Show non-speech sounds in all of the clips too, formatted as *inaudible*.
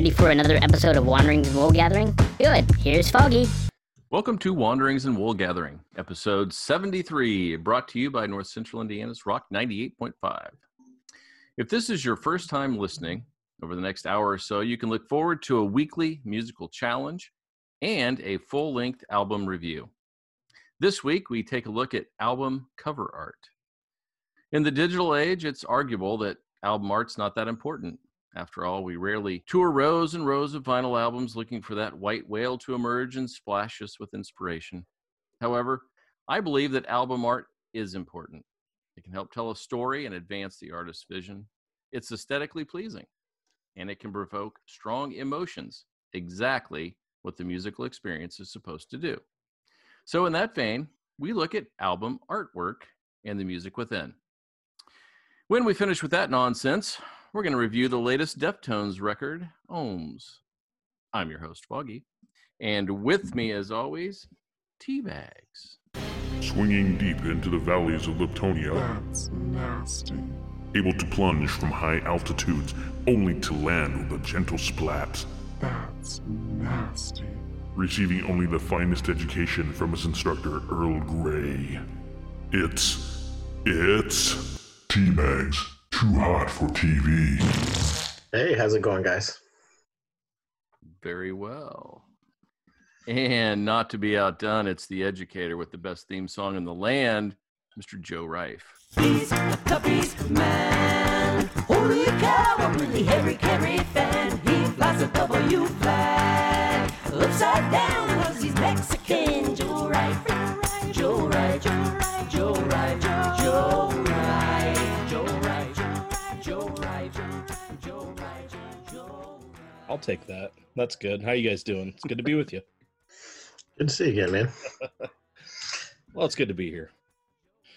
ready for another episode of Wanderings and Wool Gathering? Good. Here's Foggy. Welcome to Wanderings and Wool Gathering, episode 73, brought to you by North Central Indiana's Rock 98.5. If this is your first time listening, over the next hour or so, you can look forward to a weekly musical challenge and a full length album review. This week, we take a look at album cover art. In the digital age, it's arguable that album art's not that important. After all, we rarely tour rows and rows of vinyl albums looking for that white whale to emerge and splash us with inspiration. However, I believe that album art is important. It can help tell a story and advance the artist's vision. It's aesthetically pleasing, and it can provoke strong emotions, exactly what the musical experience is supposed to do. So, in that vein, we look at album artwork and the music within. When we finish with that nonsense, we're going to review the latest Deftones record, Ohms. I'm your host, Foggy. And with me, as always, Teabags. Swinging deep into the valleys of Liptonia. That's nasty. Able to plunge from high altitudes only to land with a gentle splat. That's nasty. Receiving only the finest education from his instructor, Earl Grey. It's. It's. Teabags. Too hot for TV. Hey, how's it going, guys? Very well. And not to be outdone, it's the educator with the best theme song in the land, Mr. Joe Rife. He's a Tuffy's man. Holy cow, a really Harry Caray fan. He flies a W flag. Upside down, take that. That's good. How you guys doing? It's good to be with you. *laughs* Good to see you again, man. Well, it's good to be here.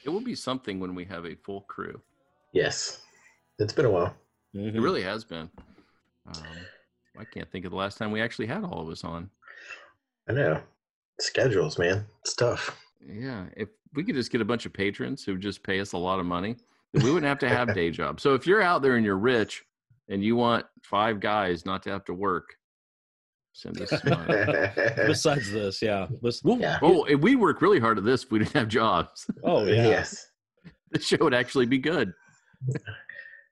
It will be something when we have a full crew. Yes, it's been a while. It really has been. Um, I can't think of the last time we actually had all of us on. I know. Schedules, man. It's tough. Yeah, if we could just get a bunch of patrons who just pay us a lot of money, we wouldn't have to have *laughs* day jobs. So if you're out there and you're rich and you want five guys not to have to work, send us. *laughs* Besides this, yeah. Listen- Yeah. Oh, if we work really hard at this if we didn't have jobs. *laughs* oh yeah. Yes, The show would actually be good.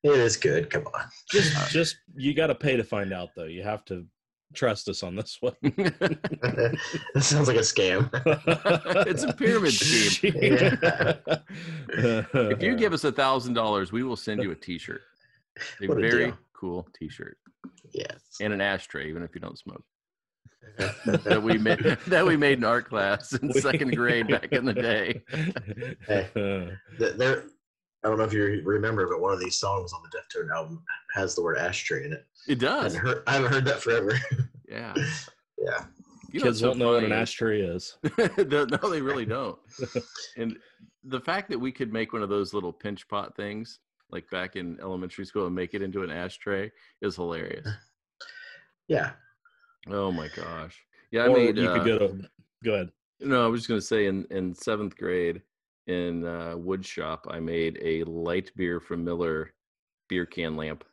it is good. Come on. Just just you got to pay to find out though. You have to trust us on this one. *laughs* that sounds like a scam. it's a pyramid scheme. If you give us a thousand dollars, we will send you a T-shirt, a What a very deal. cool T-shirt, Yes. and an ashtray, even if you don't smoke. *laughs* that we made that we made in art class in second *laughs* grade back in the day. Th- there, I don't know if you remember, but one of these songs on the Deftone album has the word ashtray in it. It I does. haven't heard, I haven't heard that forever. Yeah. *laughs* yeah. You know Kids so won't know what an ashtray is. no, no, they really don't. and the fact that we could make one of those little pinch pot things, like back in elementary school, and make it into an ashtray is hilarious. *laughs* Yeah. Oh my gosh! Yeah, I or made. you uh, could go to go ahead. No, I was just gonna say in in seventh grade in uh, wood shop, I made a light beer from Miller beer can lamp,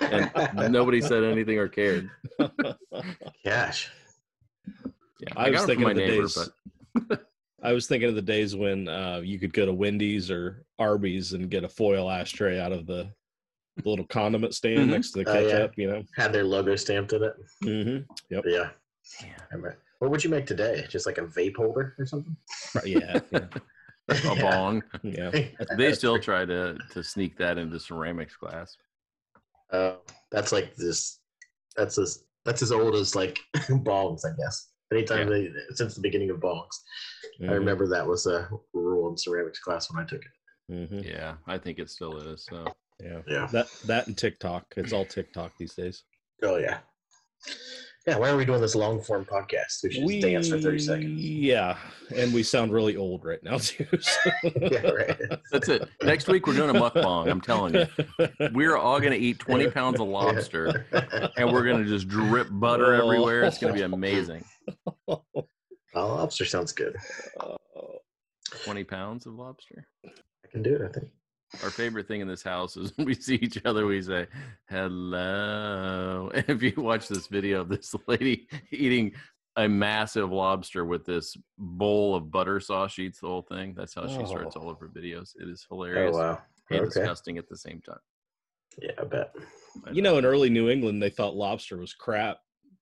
and nobody *laughs* said anything or cared. Cash. Yeah, I was it from thinking my of the neighbor, days- but *laughs* I was thinking of the days when uh, you could go to Wendy's or Arby's and get a foil ashtray out of the, the little condiment stand Mhm. next to the Oh, yeah. ketchup. You know. Had their logo stamped in it. hmm Yep. Yeah. Damn. What would you make today? Just like a vape holder or something? Yeah. Yeah. *laughs* a bong. yeah. *laughs* They still try to to sneak that into ceramics class. Uh, that's like this. That's as that's as old as like *laughs* bongs, I guess. Anytime they since the beginning of bongs, I Mhm. remember that was a rule in ceramics class when I took it. Mhm. Yeah, I think it still is. So Yeah. Yeah. That that and TikTok. It's all TikTok these days. Oh yeah. Yeah. Why are we doing this long form podcast? We should just dance for thirty seconds. Yeah, and we sound really old right now *laughs* too. so- Yeah. Right. that's it. Next week we're doing a mukbang. I'm telling you, we're all gonna eat 20 pounds of lobster, and we're gonna just drip butter Oh. everywhere. It's gonna be amazing. *laughs* Oh, lobster sounds good. Oh, 20 pounds of lobster. I can do it. I think. our favorite thing in this house is when *laughs* we see each other, we say hello. And *laughs* if you watch this video of this lady eating a massive lobster with this bowl of butter sauce, she eats the whole thing. That's how she starts Oh. all of her videos. It is Oh hilarious wow. and Okay. disgusting at the same time. Yeah, I bet. I You know, in early New England, they thought lobster was crap,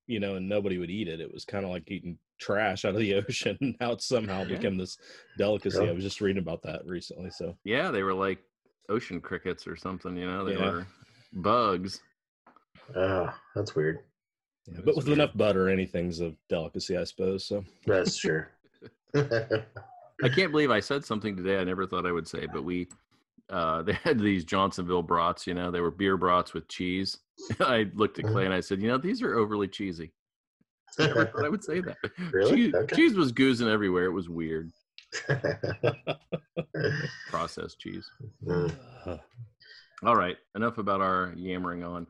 you know, and nobody would eat it. It was kind of like eating trash out of the *laughs* ocean. Now it's somehow Yeah. become this delicacy. Yeah. I was just reading about that recently. So yeah, they were like ocean crickets or something. You know, they Yeah. were bugs. Oh, that's weird. Yeah, but was with weird. enough butter, anything's a delicacy, I suppose. So That's true. *laughs* I can't believe I said something today I never thought I would say, but we uh *laughs* they had these Johnsonville brats, you know, they were beer brats with cheese. *laughs* I looked at Clay and I said, you know, these are overly cheesy. *laughs* I never thought I would say that. Really? Cheese, Okay. cheese was goozing everywhere. It was weird. *laughs* Processed cheese. Mm. All right. Enough about our yammering on.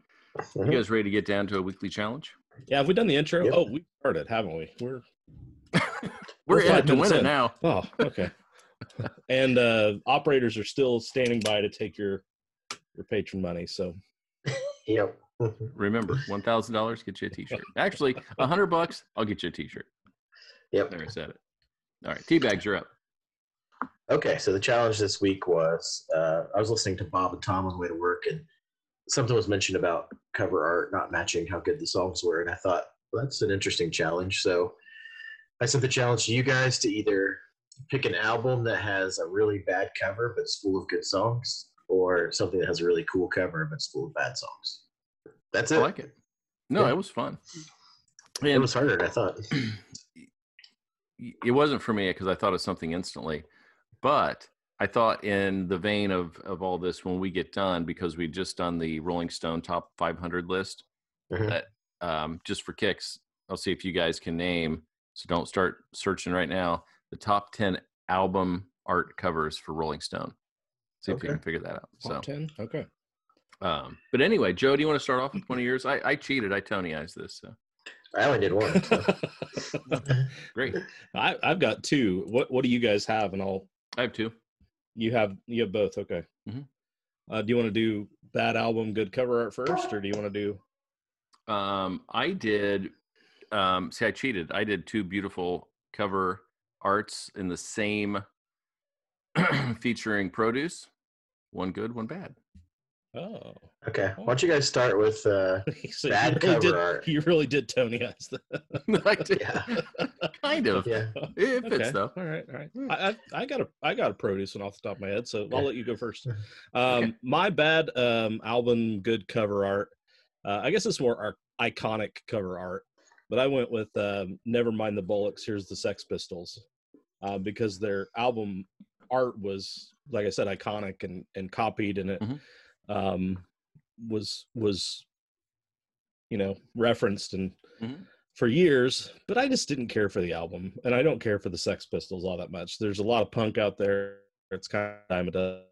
You guys ready to get down to a weekly challenge? yeah, have we done the intro? Yep. Oh, we started, haven't we? We're We're We're in to win it now. oh okay. and uh operators are still standing by to take your your patron money. So Yep. Remember, one thousand dollars get you a T-shirt. Actually, a hundred bucks, I'll get you a T-shirt. Yep. There, I said it. All right, teabags, you're up. Okay, so the challenge this week was uh, I was listening to Bob and Tom on the way to work, and something was mentioned about cover art not matching how good the songs were, and I thought well, that's an interesting challenge. So I sent the challenge to you guys to either pick an album that has a really bad cover but but's full of good songs, or something that has a really cool cover but's full of bad songs. That's it. I like it. No, Yeah. it was fun. It was harder than I thought. *clears throat* it wasn't for me because I thought of something instantly, but I thought in the vein of of all this when we get done because we just done the Rolling Stone top 500 list. Mhm. That um, just for kicks, I'll see if you guys can name. So don't start searching right now. The top 10 album art covers for Rolling Stone. See if you can figure that out. So, top ten. Okay. um, but anyway, Joe, do you want to start off with one of yours? I, I cheated. I Tonyized this. So I only did one. so. *laughs* great. I, I've got two. What What do you guys have? And I'll. I have two. You have you have both. Okay. Mhm. Uh, do you want to do bad album, good cover art first, or do you want to do? Um, I did. Um, see, I cheated. I did two beautiful cover arts in the same *clears throat* featuring produce. One good, one bad. Oh, Okay, why don't you guys start with uh, *laughs* so Bad you really cover did. art. You really did Tonyize that. *laughs* I did, Yeah. *laughs* kind of. yeah. It fits okay. though. All right, all right. I, I I got a I got a produce one off the top of my head, so I'll let you go first. Um, Okay. my bad um album, good cover art. Uh, I guess it's more ar- iconic cover art, but I went with um, "Never Mind the Bollocks." Here's the Sex Pistols, uh, because their album art was, like I said, iconic and and copied, and it Mhm. um, was was you know referenced and Mhm. for years but i just didn't care for the album and i don't care for the sex pistols all that much there's a lot of punk out there it's kind of time of day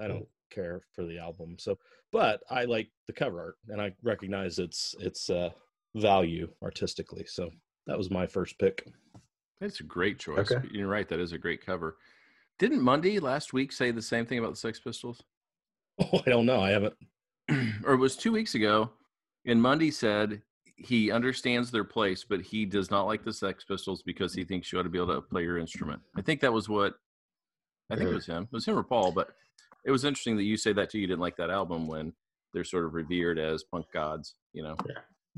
i don't care for the album so but i like the cover art and i recognize its its uh value artistically so that was my first pick That's a great choice. Okay. You're right. That is a great cover. Didn't Mundy last week say the same thing about the Sex Pistols? oh i don't know i haven't *clears throat* or it was two weeks ago, and Mundy said he understands their place, but he does not like the Sex Pistols because he thinks you ought to be able to play your instrument. I think that was what I think it was him. It was him or Paul, but it was interesting that you say that too. You didn't like that album when they're sort of revered as punk gods, you know.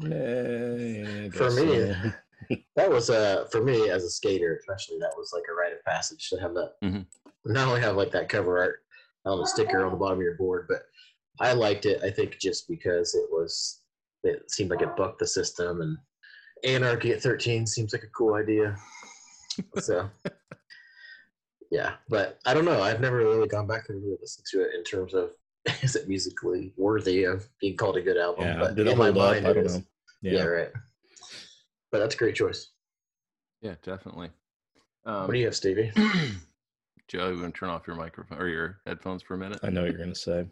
Eh, I For me, so. That was uh for me as a skater, especially that was like a rite of passage to have that. Mhm. Not only have like that cover art on the sticker on the bottom of your board, but I liked it. I think just because it was, it seemed like it bucked the system, and anarchy at thirteen seems like a cool idea. So, *laughs* yeah, but I don't know. I've never really gone back and really listened to it in terms of *laughs* is it musically worthy of being called a good album. yeah but in my hold up mind, i don't is. know Yeah. right. But that's a great choice. Yeah, definitely. Um, what do you have, Stevie? *clears throat* Joe, you want to turn off your microphone or your headphones for a minute? i know what you're gonna say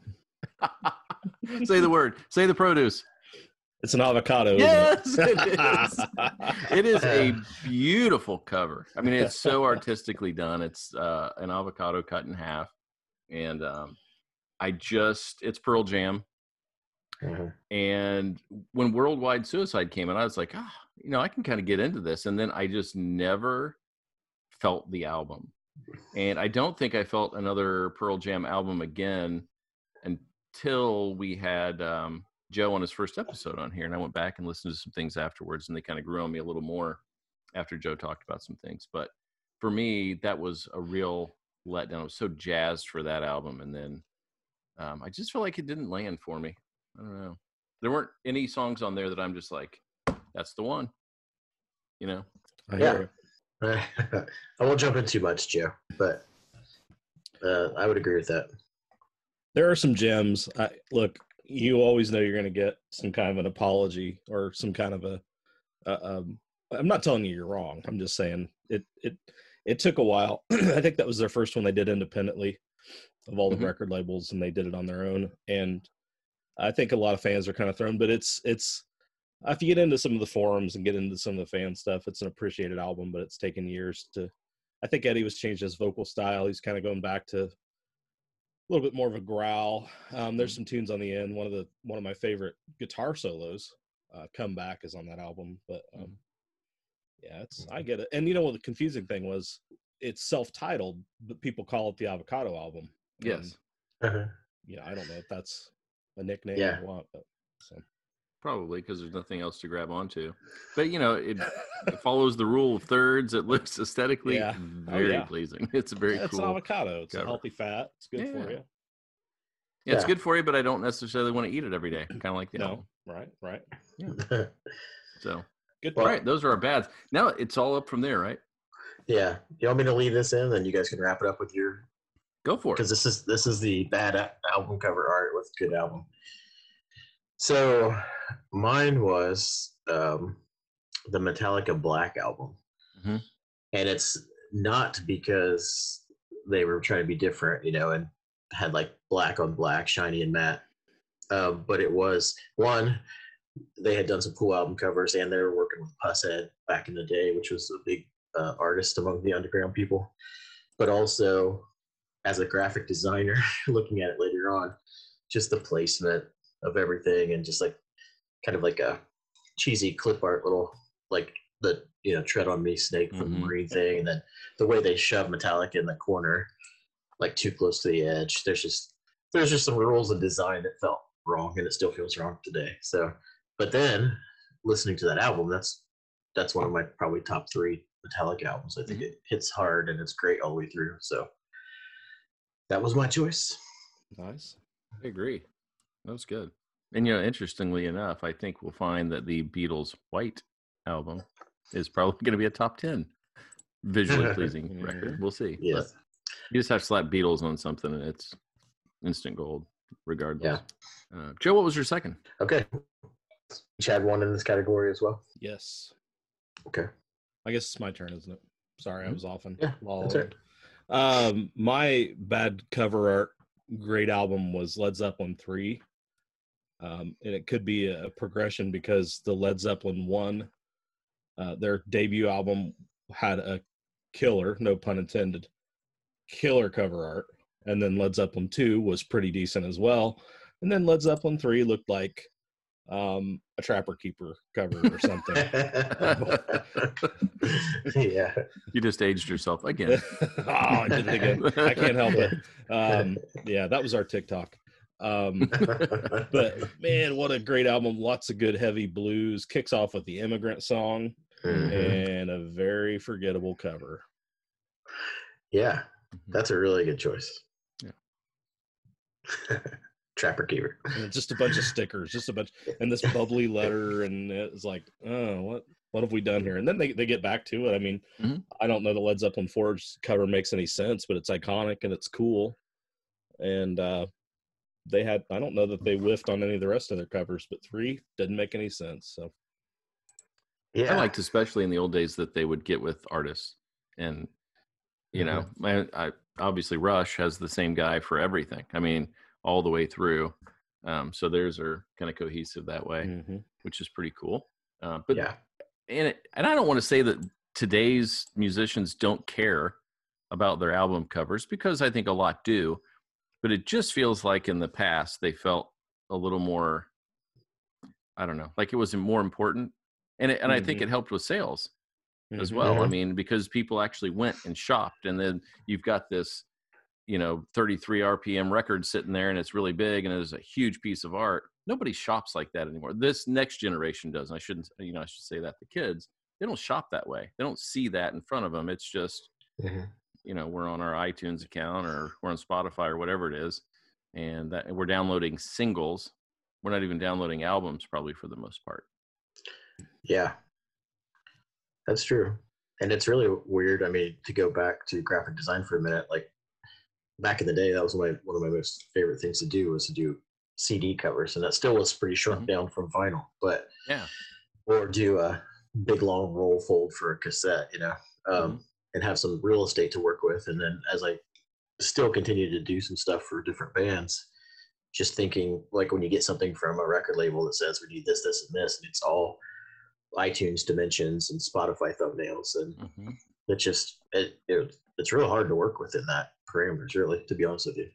*laughs* Say the word. Say the produce. it's an avocado isn't Yes, it? it *laughs* is. It is a *laughs* beautiful cover. I mean, it's so artistically done. It's uh, an avocado cut in half, and um, I just it's Pearl Jam, Mhm. and when Worldwide Suicide came out, I was like, ah, you know, I can kind of get into this, and then I just never felt the album, and I don't think I felt another Pearl Jam album again until we had um, Joe on his first episode on here, and I went back and listened to some things afterwards, and they kind of grew on me a little more after Joe talked about some things. But for me, that was a real letdown. I was so jazzed for that album, and then um, I just feel like it didn't land for me. I don't know. There weren't any songs on there that I'm just like, that's the one. You know? I Yeah. hear. *laughs* I won't jump in too much, Joe, but uh, I would agree with that. there are some gems. I, look, you always know you're going to get some kind of an apology or some kind of a. Uh, um, I'm not telling you you're wrong. I'm just saying it. It it took a while. *clears throat* I think that was their first one they did independently of all the Mhm. record labels, and they did it on their own. And I think a lot of fans are kind of thrown, but it's it's. If you get into some of the forums and get into some of the fan stuff, it's an appreciated album, but it's taken years to. I think Eddie was changed his vocal style. He's kind of going back to a little bit more of a growl. Um, there's some tunes on the end. One of the one of my favorite guitar solos, uh, "Come Back," is on that album. But um, yeah, it's I get it. And you know what the confusing thing was? It's self-titled, but people call it the Avocado album. Yes. And, Uh-huh. you know, I don't know if that's a nickname Yeah. or what, but so. Probably because there's nothing else to grab onto. But you know, it, it *laughs* follows the rule of thirds. It looks aesthetically Yeah. Oh, very yeah. pleasing. *laughs* It's a very Yeah, it's cool. an avocado. It's cover. a healthy fat. It's good Yeah. for you. Yeah, it's good for you, but I don't necessarily want to eat it every day. Kind of like the No, album. right, right. *laughs* So, Good. all Well- right, those are our bads. Now it's all up from there, right? yeah, you want me to leave this in, then you guys can wrap it up with your Go for it. because this is this is the bad album cover art with good album. So mine was um, the Metallica Black album, Mhm. and it's not because they were trying to be different, you know, and had like black on black, shiny and matte. Uh, but it was one they had done some cool album covers, and they were working with Pushead back in the day, which was a big uh, artist among the underground people. But also, as a graphic designer, *laughs* looking at it later on, just the placement of everything, and just like kind of like a cheesy clip art little like the you know tread on me snake from Mhm. the marine thing, and then the way they shove Metallica in the corner, like too close to the edge. There's just there's just some rules of design that felt wrong, and it still feels wrong today. So, but then listening to that album, that's that's one of my probably top three Metallica albums. I think it hits hard and it's great all the way through. So that was my choice. Nice. I agree. That was good. And you know, interestingly enough, I think we'll find that the Beatles' White album is probably going to be a top ten visually *laughs* pleasing record. We'll see. But Yes. you just have to slap Beatles on something, and it's instant gold, regardless. Uh, Joe, what was your second? Okay. Each had one in this category as well. Yes. Okay. I guess it's my turn, isn't it? Sorry, I Mhm. was off and Yeah, Um, my bad cover art, great album was Led Zeppelin three, um, and it could be a progression because the Led Zeppelin one, uh, their debut album had a killer, no pun intended, killer cover art, and then Led Zeppelin two was pretty decent as well, and then Led Zeppelin three looked like um, a Trapper Keeper cover or something. *laughs* yeah. You just aged yourself again. *laughs* oh, I did it again. I can't help it. Um, yeah, that was our TikTok. Um, but man, what a great album! Lots of good heavy blues. Kicks off with the Immigrant Song Mhm. and a very forgettable cover. Yeah, that's a really good choice. Yeah. *laughs* Trapper Keeper. And just a bunch of stickers, just a bunch, and this bubbly letter, and it's like, oh, what what have we done here? And then they, they get back to it. I mean, Mhm. I don't know the Led Zeppelin Four's cover makes any sense, but it's iconic and it's cool. And uh, they had I don't know that they whiffed on any of the rest of their covers, but three didn't make any sense. So Yeah. I liked, especially in the old days, that they would get with artists, and you know, Mm-hmm. I, I obviously Rush has the same guy for everything. I mean, all the way through. Um, so theirs are kind of cohesive that way, mhm. which is pretty cool. Uh, but yeah. and it, and I don't want to say that today's musicians don't care about their album covers because I think a lot do. but it just feels like in the past they felt a little more i don't know like it was more important and it, and i think Mhm. it helped with sales as Mhm. well i Mhm. mean because people actually went and shopped and then you've got this you know 33 rpm record sitting there and it's really big and it's a huge piece of art nobody shops like that anymore this next generation does and i shouldn't you know i should say that the kids they don't shop that way they don't see that in front of them it's just Mhm. you know we're on our itunes account or we're on spotify or whatever it is and that and we're downloading singles we're not even downloading albums probably for the most part Yeah, that's true. And it's really weird. I mean, to go back to graphic design for a minute, like back in the day, that was my one of my most favorite things to do was to do CD covers, and that still was pretty shrunk Mhm. down from vinyl. But yeah or do a big long roll fold for a cassette, you know, um, and have some real estate to work with. And then as I still continue to do some stuff for different bands, just thinking like when you get something from a record label that says we need this, this, and this, and it's all iTunes dimensions and Spotify thumbnails, and hmm it's just it, it it's real hard to work within that parameters, really, to be honest with you.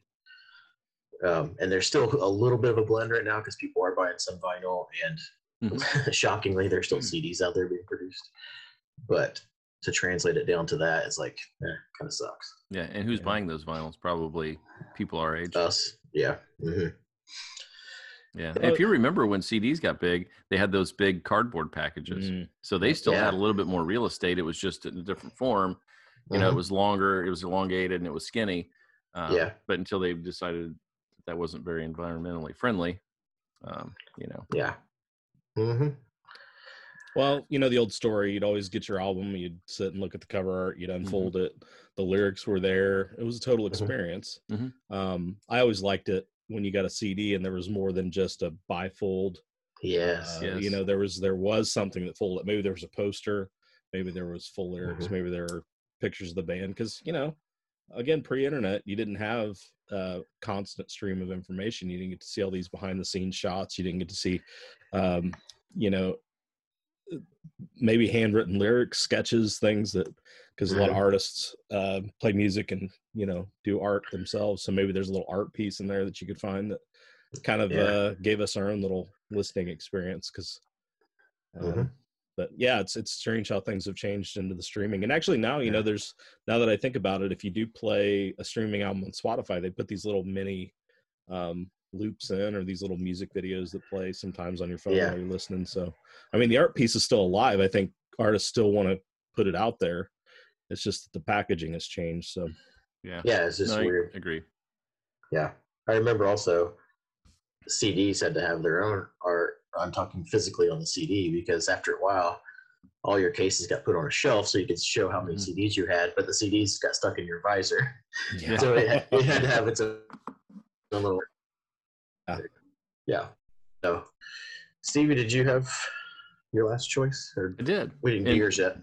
Um, and there's still a little bit of a blend right now because people are buying some vinyl, and *laughs* shockingly, there's still CDs out there being produced. But to translate it down to that is like, eh, kind of sucks. yeah and who's Yeah. buying those vinyls probably people our age Us, yeah, hmm yeah if you remember when cds got big they had those big cardboard packages Mm. so they still had a little bit more real estate it was just in a different form you know it was longer it was elongated and it was skinny um, Yeah. but until they decided that, that wasn't very environmentally friendly um, you know yeah, hmm Well, you know the old story. You'd always get your album. You'd sit and look at the cover art. You'd unfold it. The lyrics were there. It was a total experience. Mhm. Um, I always liked it when you got a CD and there was more than just a bifold. yes, Uh, Yes. You know, there was there was something that folded. Maybe there was a poster. Maybe there was full lyrics. Mhm. Maybe there were pictures of the band. Because you know, again, pre-internet, you didn't have a constant stream of information. You didn't get to see all these behind-the-scenes shots. You didn't get to see, um, you know, maybe handwritten lyrics, sketches, things that because a lot of Mhm. artists uh, play music and you know do art themselves. So maybe there's a little art piece in there that you could find that kind of Yeah. uh, gave us our own little listening experience. Because, um, Mhm. but yeah, it's it's strange how things have changed into the streaming. And actually now you know there's now that I think about it, if you do play a streaming album on Spotify, they put these little mini um, loops in or these little music videos that play sometimes on your phone Yeah. while you're listening. So, I mean, the art piece is still alive. I think artists still want to put it out there. It's just that the packaging has changed. So, yeah yeah. It's just No, I weird. agree Yeah, I remember also CDs had to have their own art. I'm talking physically on the CD because after a while, all your cases got put on a shelf so you could show how many Mhm. CDs you had, but the CDs got stuck in your visor, yeah. *laughs* so it, had- it had to have its own little. Yeah. Yeah. So, Stevie, did you have your last choice, or i did we didn't do yours yet?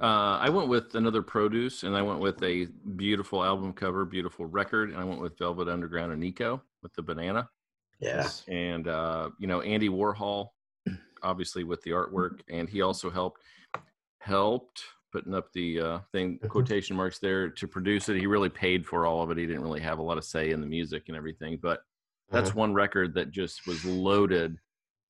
Uh, I went with another produce, and I went with a beautiful album cover, beautiful record, and I went with Velvet Underground and Nico with the banana, Yeah. and uh, you know Andy Warhol, obviously with the artwork, and he also helped helped putting up the uh, thing Mhm. quotation marks there to produce it. He really paid for all of it. He didn't really have a lot of say in the music and everything, but that's one record that just was loaded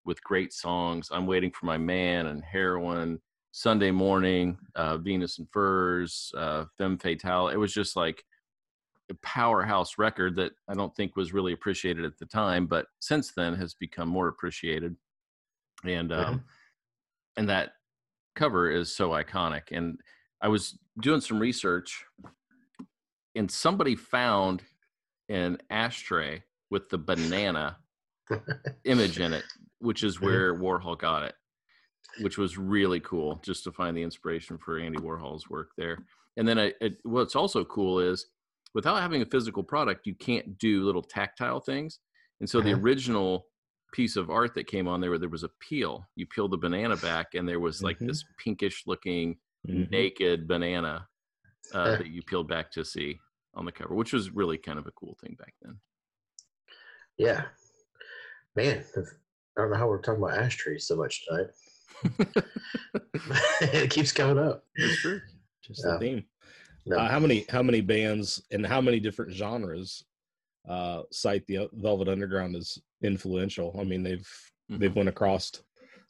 with great songs. I'm waiting for my man and heroin. Sunday morning, uh, Venus and Furs, uh, Femme Fatale. It was just like a powerhouse record that I don't think was really appreciated at the time, but since then has become more appreciated. And um, and that cover is so iconic. And I was doing some research, and somebody found an ashtray with the banana *laughs* image in it, which is where Warhol got it, which was really cool just to find the inspiration for Andy Warhol's work there. And then I, it, what's also cool is without having a physical product, you can't do little tactile things. And so the Uh-huh. original piece of art that came on there, there was a peel. You peeled the banana back, and there was like Mhm. this pinkish looking Mhm. naked banana uh, that you peeled back to see on the cover, which was really kind of a cool thing back then. Yeah. Man, I don't know how we're talking about ash ashtrays so much tonight. *laughs* *laughs* it keeps coming up. It's true. just Yeah. the theme. No. Uh, how many how many bands and how many different genres uh, cite the Velvet Underground as influential. I mean, they've Mhm. they've went across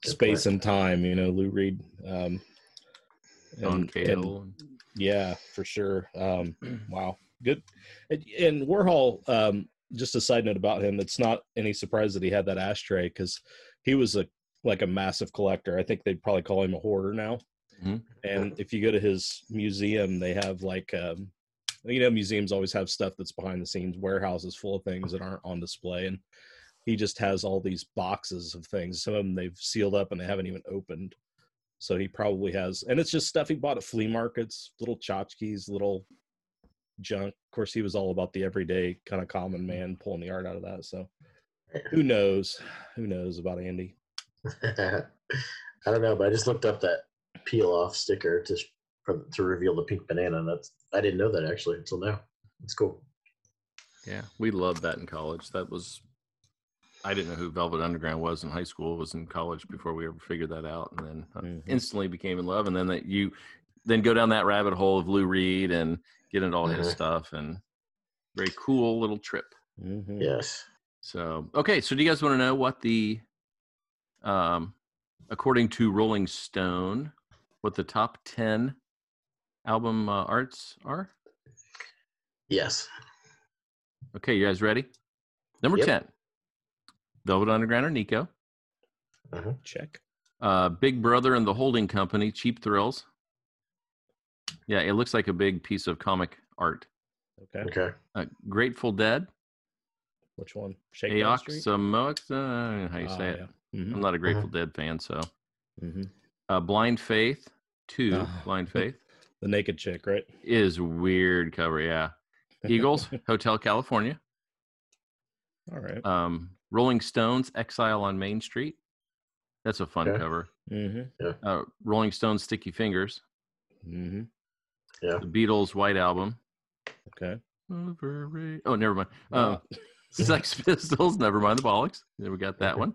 Good space point. and time. You know, Lou Reed. Um, Don and- and- yeah, for sure. Um, *clears throat* wow, good. And, and Warhol. Um, just a side note about him. It's not any surprise that he had that ashtray because he was a like a massive collector. I think they'd probably call him a hoarder now. Mhm. And if you go to his museum, they have like um, you know museums always have stuff that's behind the scenes warehouses full of things that aren't on display and he just has all these boxes of things some of them they've sealed up and they haven't even opened so he probably has and it's just stuff he bought at flea markets little tchotchkes little junk of course he was all about the everyday kind of common man pulling the art out of that so who *laughs* knows who knows about andy *laughs* I don't know, but I just looked up that peel off sticker to for, to reveal the pink banana. and That's I didn't know that actually until now. It's cool. Yeah, we loved that in college. That was I didn't know who Velvet Underground was in high school. It was in college before we ever figured that out, and then I Mhm. instantly became in love. And then that you then go down that rabbit hole of Lou Reed and get into all his Mhm. stuff, and very cool little trip. Mhm. Yes. So okay, so do you guys want to know what the um according to Rolling Stone, what the top ten album uh, arts are? Yes. Okay, you guys ready? Number Yep. 10. Velvet Underground or Nico. check Uh, Big Brother and the Holding Company, Cheap Thrills. Yeah, it looks like a big piece of comic art. okay Okay. Uh, Grateful Dead, which one Shakedown Street? Aoxamox, uh, how you Oh, say it. yeah. Mhm. I'm not a Grateful Dead fan, so. Mhm. Uh, Blind Faith, two, Oh. Blind *laughs* Faith, the naked chick right is weird cover, yeah. Eagles, *laughs* Hotel California. all right Um, Rolling Stones, Exile on Main Street. That's a fun Okay. cover. hmm Uh, Rolling Stones, Sticky Fingers. Yeah. The Beatles, White Album. okay Overrated. Oh, never mind. Uh, Um, *laughs* Sex Pistols, never mind the bollocks. Then we got that Okay. one.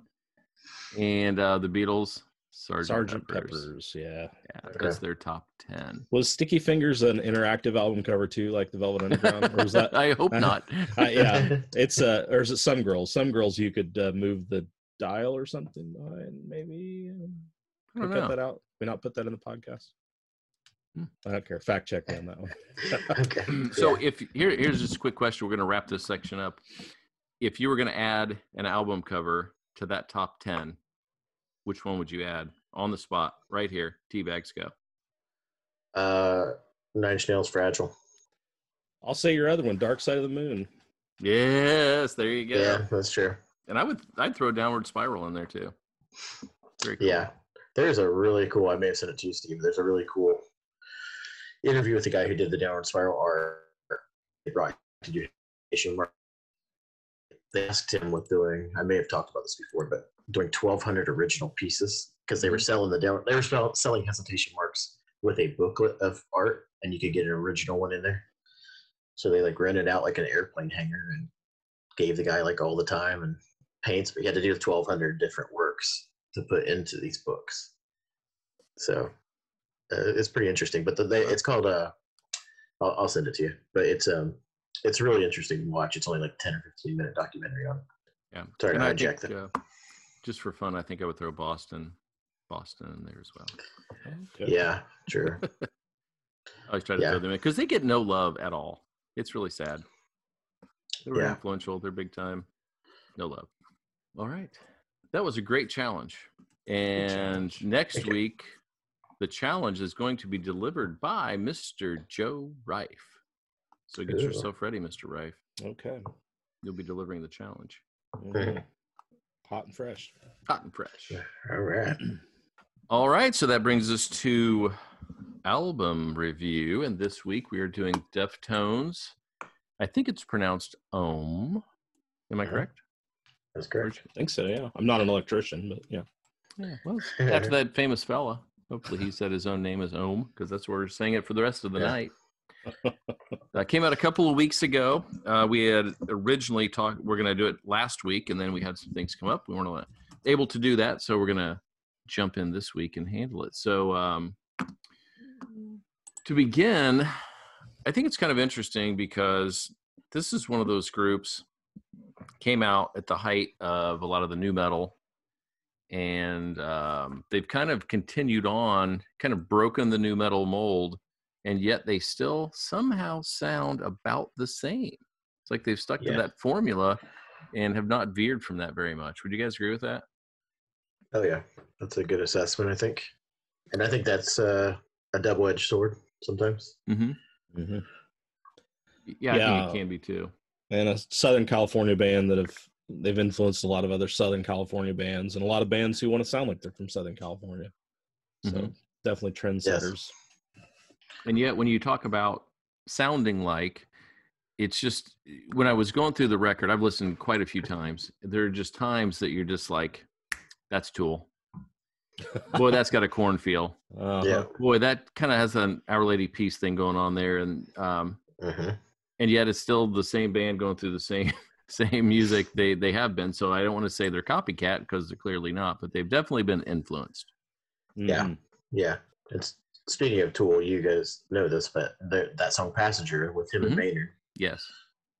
And uh, the Beatles, Sergeant, sergeant Peppers. peppers yeah Yeah, Okay. that's their top ten. Was Sticky Fingers an interactive album cover too, like the Velvet Underground, or was *laughs* that? I hope *laughs* not. Uh, yeah, it's uh, or is it Some Girls? Some Girls, you could uh, move the dial or something behind, maybe. um, I Can don't we cut know. that out? We not put that in the podcast. Hmm. I don't care. Fact check me on that one. *laughs* okay. *clears throat* So Yeah. if here here's just a quick question. We're going to wrap this section up. If you were going to add an album cover to that top ten, which one would you add on the spot right here? Teabags go. uh, Nine Inch Nails Fragile. I'll say your other one, Dark Side of the Moon. Yes, there you go. Yeah, that's true. And I would I'd throw Downward Spiral in there too. Very cool. Yeah. There's a really cool. I may have sent it to you, Steve. There's a really cool interview with the guy who did the downward spiral art. They brought to do. They asked him with doing. I may have talked about this before, but doing 1,200 original pieces because they were mm-hmm. selling the down. They were selling hesitation marks with a booklet of art, and you could get an original one in there. So they like rented out like an airplane hangar and gave the guy like all the time and paints. But you had to do 1,200 different works to put into these books. So uh, it's pretty interesting. But the, they, it's called uh, I'll, I'll send it to you. But it's um, it's really interesting to watch. It's only like 10 or 15 minute documentary on. it. Yeah. Sorry and to I hijack think, that. uh, just for fun, I think I would throw Boston, Boston in there as well. Okay. Yeah, sure. *laughs* I always try to Yeah. throw them in because they get no love at all. It's really sad. They're Yeah. influential. They're big time. No love. All right. That was a great challenge. And challenge. next Thank week, the challenge is going to be delivered by Mr. Joe Rife. So get Cool. yourself ready, Mr. Rife. Okay. You'll be delivering the challenge. Mhm. *laughs* Hot and fresh. Hot and fresh. all right. All right, so that brings us to album review, and this week we are doing Deftones. I think it's pronounced Ohm. Am I Mhm. correct? That's correct. I think so. Yeah. I'm not an electrician, but yeah. Yeah. Well, after *laughs* that famous fella, hopefully he said his own name is Ohm because that's where we're saying it for the rest of the Yeah. night. *laughs* That came out a couple of weeks ago. Uh, we had originally talked. We're going to do it last week, and then we had some things come up. We weren't able to do that, so we're going to jump in this week and handle it. So, um, to begin, I think it's kind of interesting because this is one of those groups. came out at the height of a lot of the nu metal, and um, they've kind of continued on, kind of broken the nu metal mold, and yet they still somehow sound about the same. It's like they've stuck Yeah. to that formula and have not veered from that very much. Would you guys agree with that? Oh yeah, that's a good assessment, I think. And I think that's uh, a double-edged sword sometimes. Mm-hmm. hmm Yeah, I Yeah. think it can be too. and a Southern California band that have they've influenced a lot of other Southern California bands and a lot of bands who want to sound like they're from Southern California. So Mhm. definitely trendsetters. And yet, when you talk about sounding like, it's just when I was going through the record, I've listened quite a few times. There are just times that you're just like, "That's Tool." *laughs* Boy, that's got a Korn feel. Uh-huh. Yeah. Boy, that kind of has an Our Lady Peace thing going on there, and um, hmm and yet it's still the same band going through the same same music they they have been. So I don't want to say they're copycat because they're clearly not, but they've definitely been influenced. Yeah. Mhm. Yeah. It's speaking of Tool, you guys know this, but the, that song "Passenger" with him Mhm. and Maynard. Yes.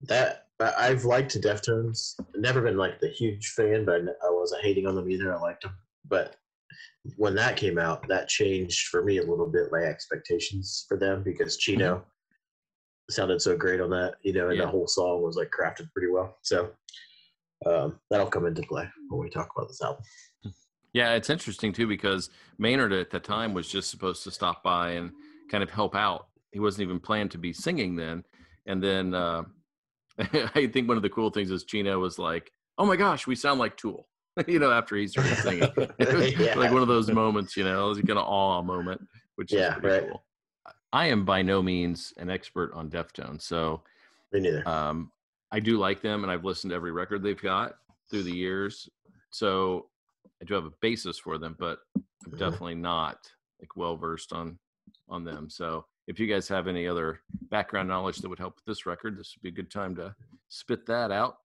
That I- I've liked Deftones. Never been like the huge fan, but I wasn't hating on them either. I liked them, but when that came out, that changed for me a little bit my expectations for them because Chino sounded so great on that, you know, and Yeah. the whole song was like crafted pretty well. So um, that'll come into play when we talk about this album. Yeah, it's interesting too because Maynard at the time was just supposed to stop by and kind of help out. He wasn't even planned to be singing then. And then uh, *laughs* I think one of the cool things is Chino was like, "Oh my gosh, we sound like Tool," *laughs* you know, after he started singing. *laughs* Yeah. Like one of those moments, you know, it was kind of awe moment, which Yeah, is pretty right. cool. I am by no means an expert on Deftones, so Me neither. um, I do like them, and I've listened to every record they've got through the years. So I do have a basis for them, but I'm Mhm. definitely not like well versed on on them. So if you guys have any other background knowledge that would help with this record, this would be a good time to spit that out.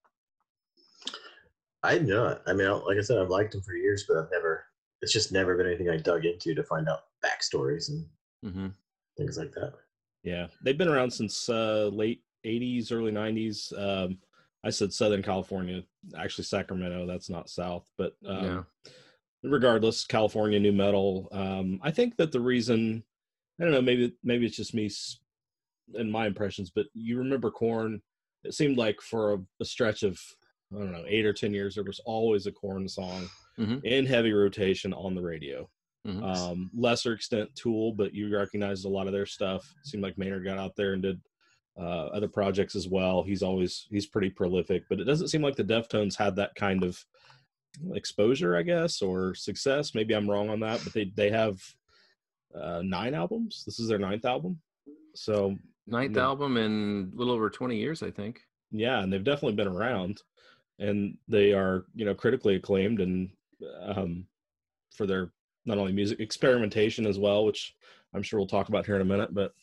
I know. I mean, like I said, I've liked them for years, but I've never. It's just never been anything I dug into to find out backstories and hmm things like that. Yeah, they've been around since uh, late '80s, early '90s. Um, I said Southern California, actually Sacramento. That's not South, but um, Yeah. regardless, California nu metal. Um, I think that the reason, I don't know, maybe maybe it's just me s- and my impressions, but you remember Korn. It seemed like for a, a stretch of I don't know eight or ten years, there was always a Korn song Mhm. in heavy rotation on the radio Mhm. um, lesser extent Tool, but you recognized a lot of their stuff. Seemed like Maynard got out there and did uh, other projects as well. He's always he's pretty prolific, but it doesn't seem like the Deftones had that kind of exposure, I guess, or success. Maybe I'm wrong on that, but they they have uh, nine albums. This is their ninth album, so Ninth Yeah. album in a little over 20 years, I think. yeah, and they've definitely been around, and they are you know critically acclaimed and um, for their not only music experimentation as well, which I'm sure we'll talk about here in a minute. But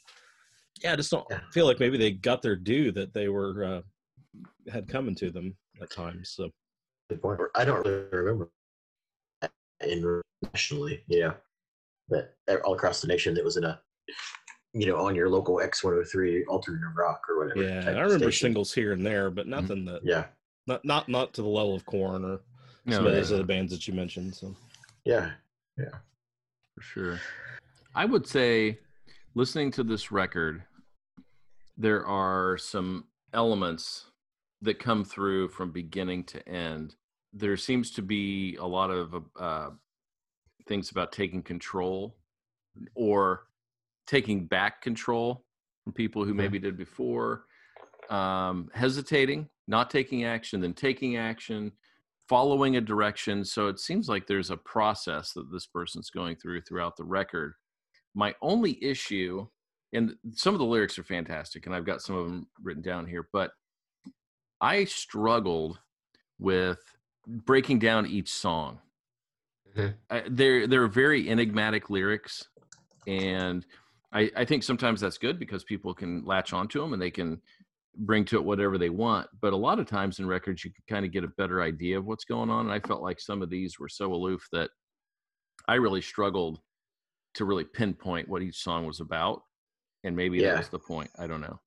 yeah, I just don't Yeah. feel like maybe they got their due that they were uh, had coming to them at times. So Good point. I don't really remember internationally, you know, but all across the nation that was in a, you know, on your local X103 alternative rock or whatever. yeah, type I remember station. singles here and there, but nothing that Yeah, not not not to the level of Korn or No, some of yeah, those other bands that you mentioned. So yeah, for sure. I would say listening to this record, there are some elements that come through from beginning to end. There seems to be a lot of uh, things about taking control or taking back control from people who maybe did before, um, hesitating, not taking action, then taking action, following a direction. So it seems like there's a process that this person's going through throughout the record. My only issue, and some of the lyrics are fantastic, and I've got some of them written down here, but I struggled with breaking down each song. Mhm. I, they're they're very enigmatic lyrics, and I, I think sometimes that's good because people can latch onto them and they can bring to it whatever they want. But a lot of times in records, you can kind of get a better idea of what's going on. And I felt like some of these were so aloof that I really struggled to really pinpoint what each song was about. And maybe Yeah. that was the point. I don't know.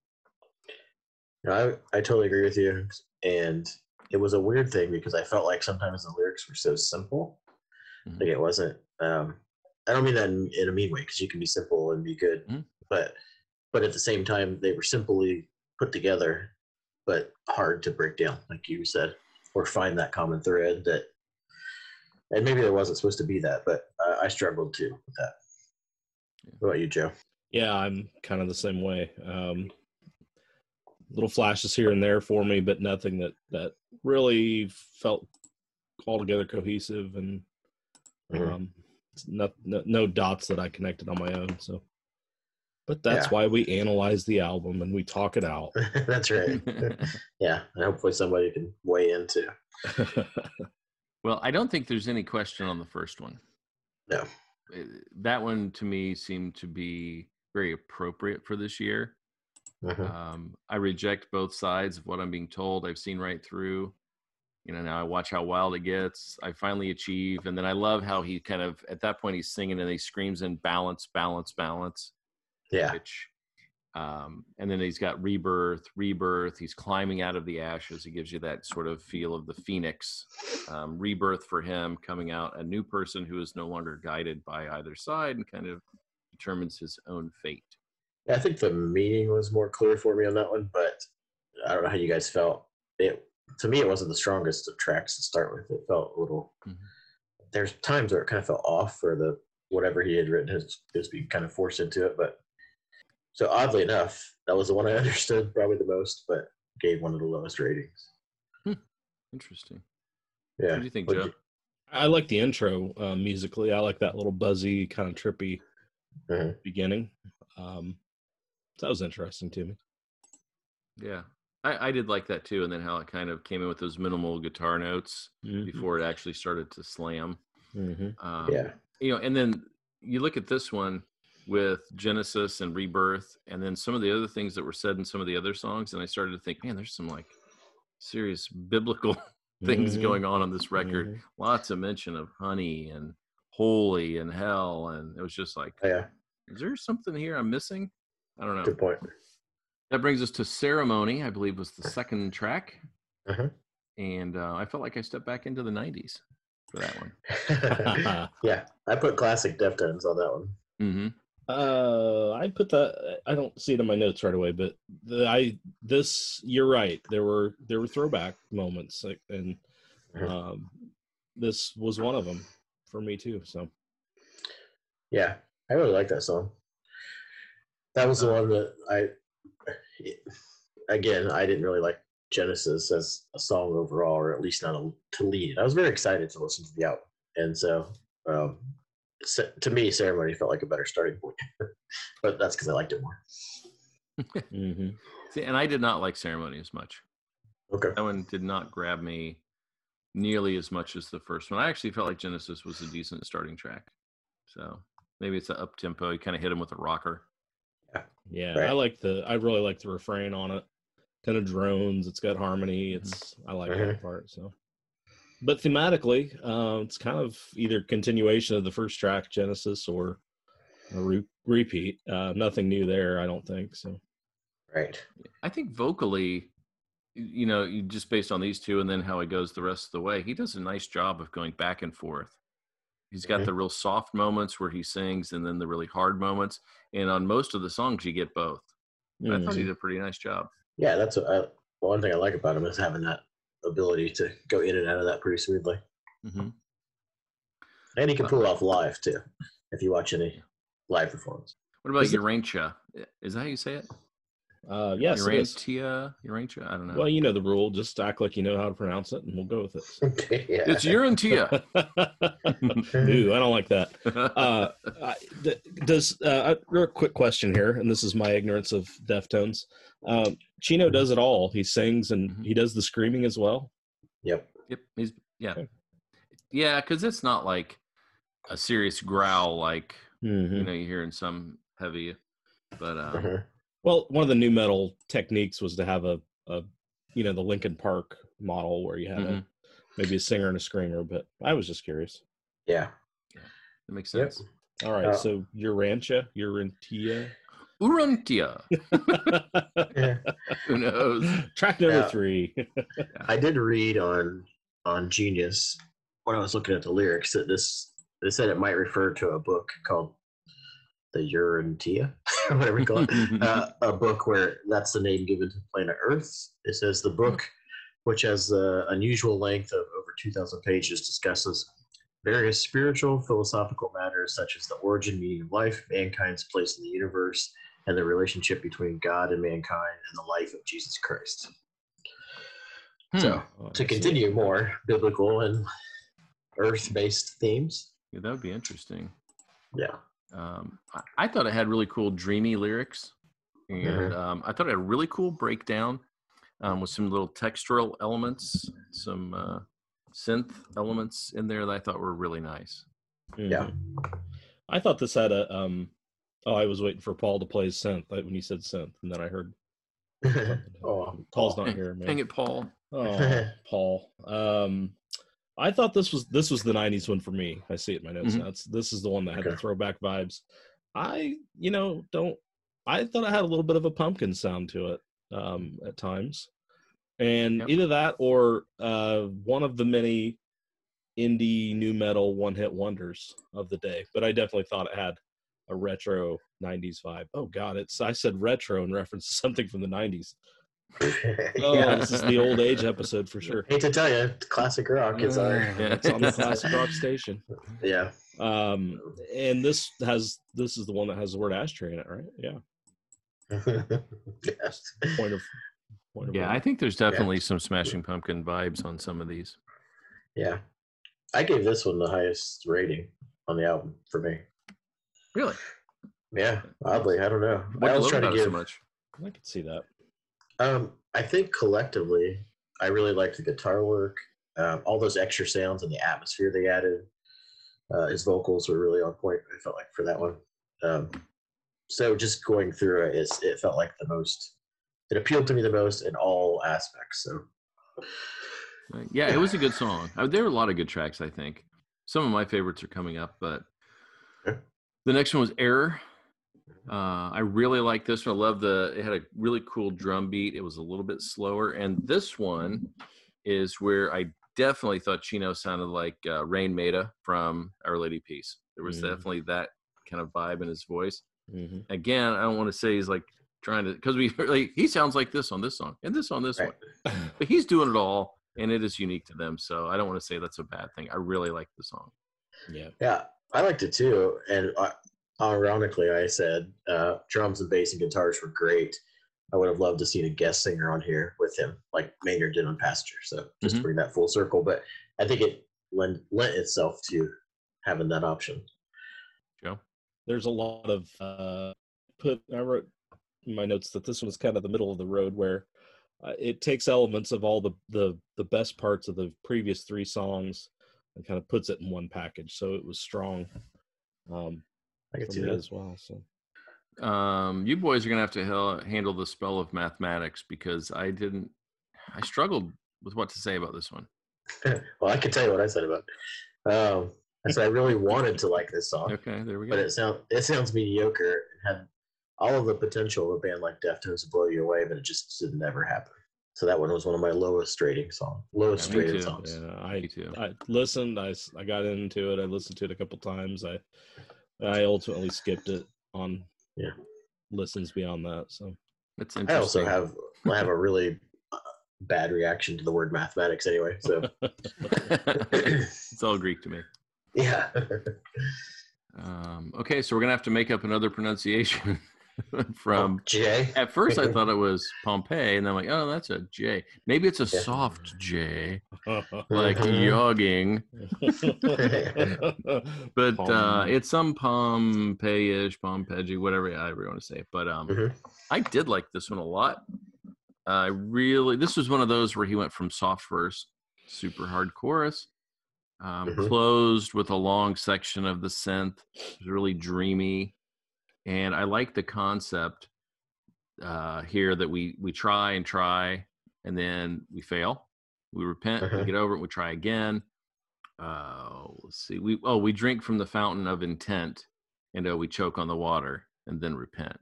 No, I I totally agree with you, and it was a weird thing because I felt like sometimes the lyrics were so simple. Mhm. Like it wasn't. Um, I don't mean that in, in a mean way because you can be simple and be good, Mhm. but but at the same time they were simply put together, but hard to break down, like you said, or find that common thread that. And maybe there wasn't supposed to be that, but I, I struggled too with that. What about you, Joe? Yeah, I'm kind of the same way. Um, little flashes here and there for me, but nothing that that really felt altogether cohesive and Mhm. um, no, no, no dots that I connected on my own. So, but that's Yeah. why we analyze the album and we talk it out. *laughs* That's right. *laughs* yeah, and hopefully somebody can weigh in too. *laughs* Well, I don't think there's any question on the first one. No. Uh, That one to me seemed to be very appropriate for this year. Mhm. Um, I reject both sides of what I'm being told. I've seen right through. You know, now I watch how wild it gets. I finally achieve, and then I love how he kind of at that point he's singing and he screams in balance, balance, balance. Yeah, Which, um, and then he's got rebirth, rebirth. He's climbing out of the ashes. He gives you that sort of feel of the phoenix, um, rebirth for him, coming out a new person who is no longer guided by either side and kind of determines his own fate. I think the meaning was more clear for me on that one, but I don't know how you guys felt. It to me, it wasn't the strongest of tracks to start with. It felt a little. Mhm. There's times where it kind of felt off for the whatever he had written has just be kind of forced into it. But so oddly enough, that was the one I *laughs* understood probably the most, but gave one of the lowest ratings. Interesting. Yeah. What do you think, What'd Joe? you- I like the intro uh, musically. I like that little buzzy, kind of trippy Mhm. beginning. Um, that was interesting to me. Yeah, I, I did like that too, and then how it kind of came in with those minimal guitar notes before it actually started to slam. Mhm. Um, Yeah. you know, and then you look at this one with Genesis and Rebirth, and then some of the other things that were said in some of the other songs, and I started to think, man, there's some like serious biblical *laughs* things Mhm. going on on this record. Mhm. Lots of mention of honey and holy and hell, and it was just like, yeah. is there something here I'm missing? I don't know. Good point. That brings us to Ceremony, I believe was the second track. Mhm. And uh, I felt like I stepped back into the 90s for that one. *laughs* yeah, I put classic Deftones on that one. hmm Uh, I put that. I don't see it in my notes right away, but the I this you're right. There were there were throwback moments, like, and Mhm. um, this was one of them for me too. So Yeah, I really like that song. That was the one that I, again, I didn't really like Genesis as a song overall, or at least not a, to lead. I was very excited to listen to the album, and so um, to me, Ceremony felt like a better starting point. *laughs* but that's because I liked it more. *laughs* mhm. See, and I did not like Ceremony as much. Okay. That one did not grab me nearly as much as the first one. I actually felt like Genesis was a decent starting track. So maybe it's an up tempo. You kind of hit him with a rocker. yeah, Right. I like the. I really like the refrain on it. Kind of drones. It's got harmony. Mhm. It's I like Mhm. that part. So, but thematically, uh, it's kind of either continuation of the first track, Genesis, or a re- repeat. Uh, nothing new there, I don't think. So. Right. I think vocally, you know, you just based on these two and then how it goes the rest of the way, he does a nice job of going back and forth. He's got Mhm. the real soft moments where he sings and then the really hard moments. And on most of the songs, you get both. I thought he did a pretty nice job. Yeah, that's what I, one thing I like about him is having that ability to go in and out of that pretty smoothly, hmm and he can pull off live too. If you watch any live performance. What about Urantia? Is that how you say it? Uh, yes, it is. Urantia? Urantia? I don't know. Well, you know the rule. Just act like you know how to pronounce it, and we'll go with it. *laughs* yeah. It's Urantia. *laughs* Ooh, I don't like that. Uh, I, th- does uh, a real quick question here, and this is my ignorance of Deftones. Um, Chino does it all. He sings and Mhm. he does the screaming as well. Yep. Yep. He's yeah. Okay. Yeah, because it's not like a serious growl like Mhm. you know you hear in some heavy, but uh, Mhm. Well, one of the nu metal techniques was to have a, a you know, the Linkin Park model where you had a, Mhm. maybe a singer and a screamer. But I was just curious. Yeah. That makes Yep. sense. All right, Uh, so Urantia, Urantia. Uruntia. Yeah. *laughs* Who knows? Track number Yeah. three. I did read on on Genius when I was looking at the lyrics that this they said it might refer to a book called the Urantia, or *laughs* whatever you call it. *laughs* uh, a book where that's the name given to planet Earth. It says the book, which has the unusual length of over 2,000 pages, discusses various spiritual, philosophical matters such as the origin, meaning of life, mankind's place in the universe, and the relationship between God and mankind, and the life of Jesus Christ. Hmm. So, Oh, to continue more biblical and earth-based themes, Yeah, that would be interesting. yeah, Um, I, I thought it had really cool, dreamy lyrics, and Mhm. um, I thought it had a really cool breakdown um, with some little textural elements, some uh, synth elements in there that I thought were really nice. Yeah. Mhm. I thought this had a um oh I was waiting for Paul to play his synth when he said synth and then I heard *laughs* oh, Paul's not here man. Dang it, Paul. Oh, *laughs* Paul. Um, I thought this was this was the '90s one for me. I see it in my notes. That's this is the one that had the throwback vibes. I, you know, don't. I thought it had a little bit of a pumpkin sound to it um, at times, and Yep. either that or uh, one of the many indie nu metal one hit wonders of the day. But I definitely thought it had a retro '90s vibe. Oh God, it's I said retro in reference to *laughs* something from the '90s. *laughs* Oh, yeah. this is the old age episode for sure. Hate to tell you, classic rock is our Yeah. It's on the *laughs* classic rock station. yeah. Um, and this has this is the one that has the word ashtray in it, right? Yeah. *laughs* yes. Point of point of Yeah, I think there's definitely some Smashing Pumpkin vibes on some of these. Yeah. I gave this one the highest rating on the album for me. Really? Yeah, oddly, I don't know. What I was trying to about it so give. much? I could see that. Um, I think collectively, I really liked the guitar work, um, all those extra sounds and the atmosphere they added. Uh, his vocals were really on point. I felt like for that one. Um, so just going through it, it felt like the most. It appealed to me the most in all aspects. So Yeah, it was a good song. Uh, There were a lot of good tracks, I think. Some of my favorites are coming up, but the next one was Error. Uh, I really like this one. I love the. It had a really cool drum beat. It was a little bit slower, and this one is where I definitely thought Chino sounded like uh, Raine Maida from Our Lady Peace. There was Mm. definitely that kind of vibe in his voice. hmm Again, I don't want to say he's like trying to because we *laughs* like he sounds like this on this song and this on this Right. one, but he's doing it all, and it is unique to them. So I don't want to say that's a bad thing. I really like the song. Yeah. yeah, I liked it too. And uh, ironically, I said uh, drums and bass and guitars were great. I would have loved to see a guest singer on here with him, like Maynard did on Passenger. So just to Mhm. bring that full circle. But I think it lent, lent itself to having that option. Joe, There's a lot of uh, put. I wrote in my notes that this was kind of the middle of the road where uh, it takes elements of all the the the best parts of the previous three songs and kind of puts it in one package. So it was strong. Um, I can see that. as well. So um, you boys are gonna have to hel- handle the spell of mathematics because I didn't. I struggled with what to say about this one. *laughs* well, I can tell you what I said about it. Um, I said I really wanted to like this song, Okay, there we go. but it sound it sounds mediocre. It had all of the potential of a band like Deftones to blow you away, but it just didn't ever happen. So that one was one of my lowest rating songs, lowest Yeah, rated songs. yeah, I Me too. I listened. I s- I got into it. I listened to it a couple times. I I ultimately skipped it on Yeah. listens beyond that. So That's I also have I have a really uh, bad reaction to the word mathematics anyway. So it's all Greek to me. yeah, Um, okay, so we're gonna have to make up another pronunciation *laughs* from. Jay. At first, I *laughs* thought it was Pompeii, and then I'm like, oh, that's a J. Maybe it's a Yeah. soft J, *laughs* like jogging. But uh, it's some Pompeii-ish, Pompeii, whatever I ever want to say. But um, Mhm. I did like this one a lot. I really, this was one of those where he went from soft verse, super hard chorus, um, Mhm. closed with a long section of the synth. It was really dreamy, and I like the concept uh, here that we we try and try, and then we fail. We repent, we Mhm. get over it, we try again. Uh, let's see. We oh we drink from the fountain of intent, and uh, we choke on the water and then repent.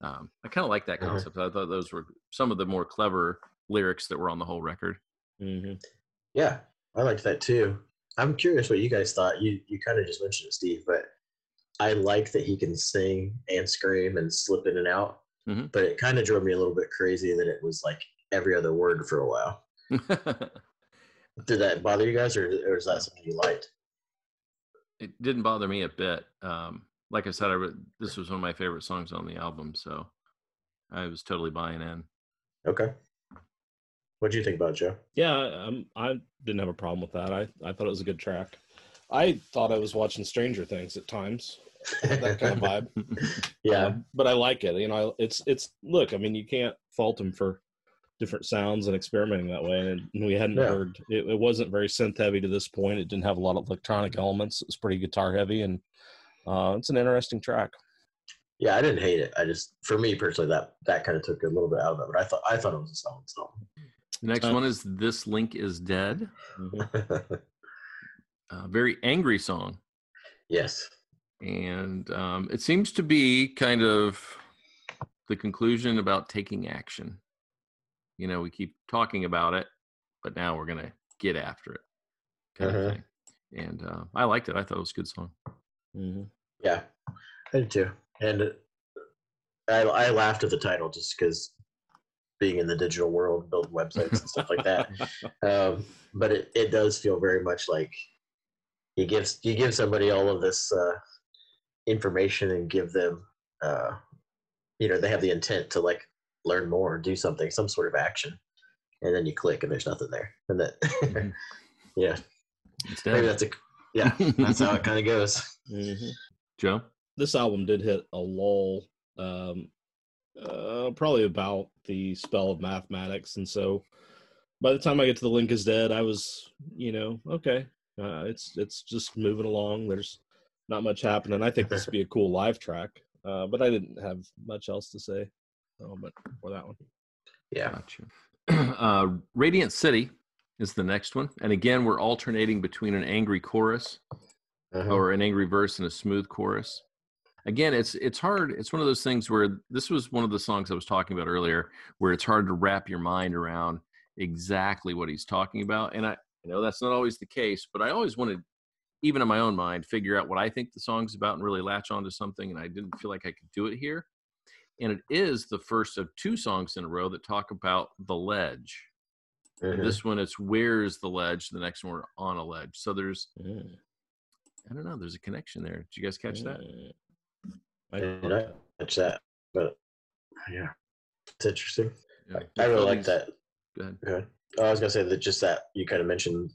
Um, I kind of like that Uh-huh. concept. I thought those were some of the more clever lyrics that were on the whole record. hmm Yeah, I liked that too. I'm curious what you guys thought. You you kind of just mentioned it, Steve, but I like that he can sing and scream and slip in and out. Mhm. But it kind of drove me a little bit crazy that it was like every other word for a while. *laughs* Did that bother you guys, or, or is that something you liked? it didn't bother me a bit. Um, like I said, I re- this was one of my favorite songs on the album, so I was totally buying in. Okay. What do you think about it, Joe? Yeah, um, I didn't have a problem with that. I, I thought it was a good track. I thought I was watching Stranger Things at times, *laughs* that kind of vibe. *laughs* yeah, Um, but I like it. You know, it's it's look. I mean, you can't fault him for different sounds and experimenting that way. And we hadn't Yeah. heard it, it. wasn't very synth heavy to this point. It didn't have a lot of electronic elements. It was pretty guitar heavy, and uh, it's an interesting track. yeah. I didn't hate it. I just, for me personally, that that kind of took a little bit out of it. But I thought I thought it was a solid song. The next Uh, one is "This Link Is Dead," Mhm. a *laughs* very angry song, yes. And um, it seems to be kind of the conclusion about taking action. You know, we keep talking about it, but now we're gonna get after it, kind Uh-huh. of thing. And uh, I liked it. I thought it was a good song. Mhm. Yeah, I did too. And I, I laughed at the title just because being in the digital world, building websites and stuff like that. *laughs* Um, but it, it does feel very much like you give you give somebody all of this uh, information and give them, uh, you know, they have the intent to like learn more, do something, some sort of action, and then you click and there's nothing there, and that, Mhm. *laughs* yeah, It's maybe that's a yeah, that's how it kind of goes. Mhm. Joe. This album did hit a lull, um, uh, probably about the spell of mathematics, and so by the time I get to the link is dead, I was, you know, okay, uh, it's it's just moving along. There's not much happening. I think this would be a *laughs* cool live track, uh, but I didn't have much else to say. Oh, but for that one, Yeah, Gotcha. *clears throat* Uh, Radiant City is the next one, and again, we're alternating between an angry chorus Uh-huh. or an angry verse and a smooth chorus. Again, it's it's hard. It's one of those things where this was one of the songs I was talking about earlier, where it's hard to wrap your mind around exactly what he's talking about. And I, I know that's not always the case, but I always wanted, even in my own mind, figure out what I think the song's about and really latch onto something. And I didn't feel like I could do it here. And it is the first of two songs in a row that talk about the ledge. And Mhm. This one, it's where's the ledge. The next one, we're on a ledge. So there's, Mm, I don't know, there's a connection there. Did you guys catch that? mm. I, And I catch that, but yeah, it's interesting. Yeah. I really like that. Go ahead. Okay. Oh, I was gonna say that just that you kind of mentioned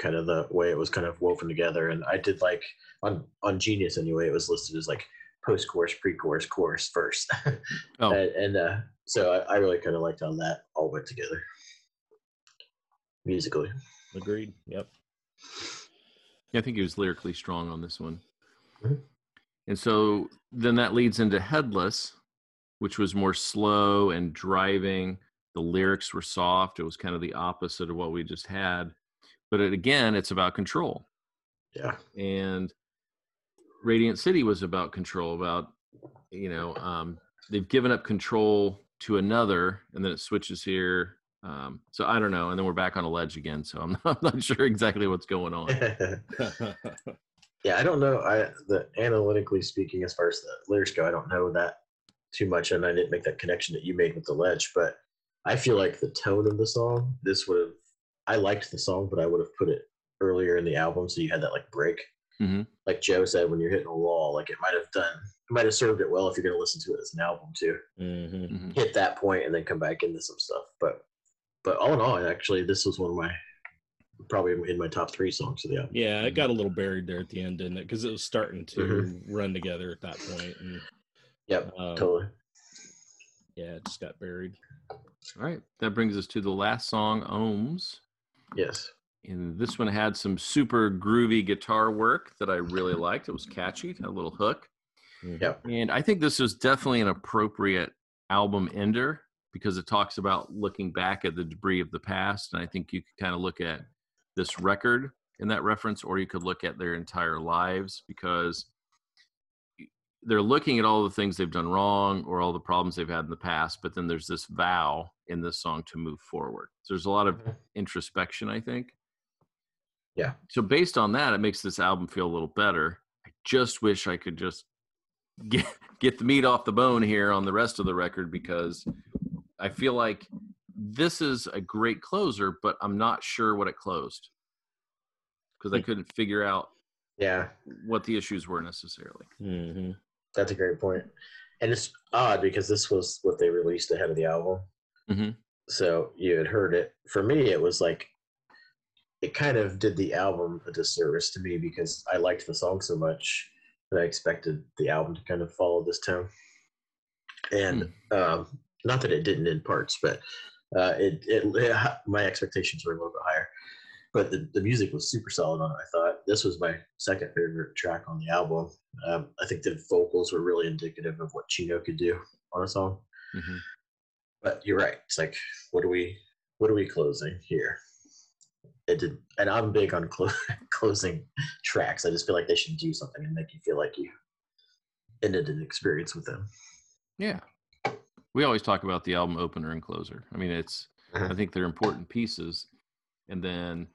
kind of the way it was kind of woven together, and I did like on on Genius anyway. It was listed as like post course, pre course, course, first, *laughs* Oh, and, and uh, so I, I really kind of liked how that all went together musically. agreed. Yep. yeah, I think he was lyrically strong on this one. Mhm. And so then that leads into Headless, which was more slow and driving. The lyrics were soft. It was kind of the opposite of what we just had. But it, again, it's about control. Yeah. and Radiant City was about control, about you know um, they've given up control to another, and then it switches here. Um, so I don't know, and then we're back on a ledge again. So I'm *laughs* not, I'm not sure exactly what's going on. *laughs* *laughs* yeah, I don't know. I the analytically speaking, as far as the lyrics go, I don't know that too much, and I didn't make that connection that you made with the ledge. But I feel like the tone of the song, this would have. I liked the song, but I would have put it earlier in the album, so you had that like break. Mhm. Like Joe said, when you're hitting a wall, like it might have done. It might have served it well if you're going to listen to it as an album too. hmm Mhm. Hit that point and then come back into some stuff. But but all in all, actually, this was one of my probably in my top three songs of the album. Yeah, it got a little buried there at the end, didn't it? Because it was starting to Mm-hmm. run together at that point, and Yep, um, totally. yeah, it just got buried. All right, that brings us to the last song, Ohms. Yes. And this one had some super groovy guitar work that I really liked. It was catchy, had a little hook. Mm-hmm. Yeah. And I think this is definitely an appropriate album ender because it talks about looking back at the debris of the past. And I think you could kind of look at this record in that reference, or you could look at their entire lives because they're looking at all the things they've done wrong or all the problems they've had in the past, but then there's this vow in this song to move forward. So there's a lot of Mhm. introspection, I think. Yeah. So based on that, it makes this album feel a little better. I just wish I could just *laughs* get get the meat off the bone here on the rest of the record because I feel like this is a great closer, but I'm not sure what it closed because I couldn't figure out Yeah, what the issues were necessarily. hmm that's a great point. And it's odd because this was what they released ahead of the album. Mhm. So you had heard it. For me, it was like it kind of did the album a disservice to me because I liked the song so much that I expected the album to kind of follow this tone. And um, not that it didn't in parts, but uh, it, it my expectations were a little bit higher. But the, the music was super solid on it. I thought this was my second favorite track on the album. Um, I think the vocals were really indicative of what Chino could do on a song. Mhm. But you're right. It's like, what are we, what are we closing here? It did, and I'm big on clo- *laughs* closing tracks. I just feel like they should do something and make you feel like you ended an experience with them. Yeah. We always talk about the album opener and closer. I mean, it's, I Uh-huh. think they're important pieces. And then,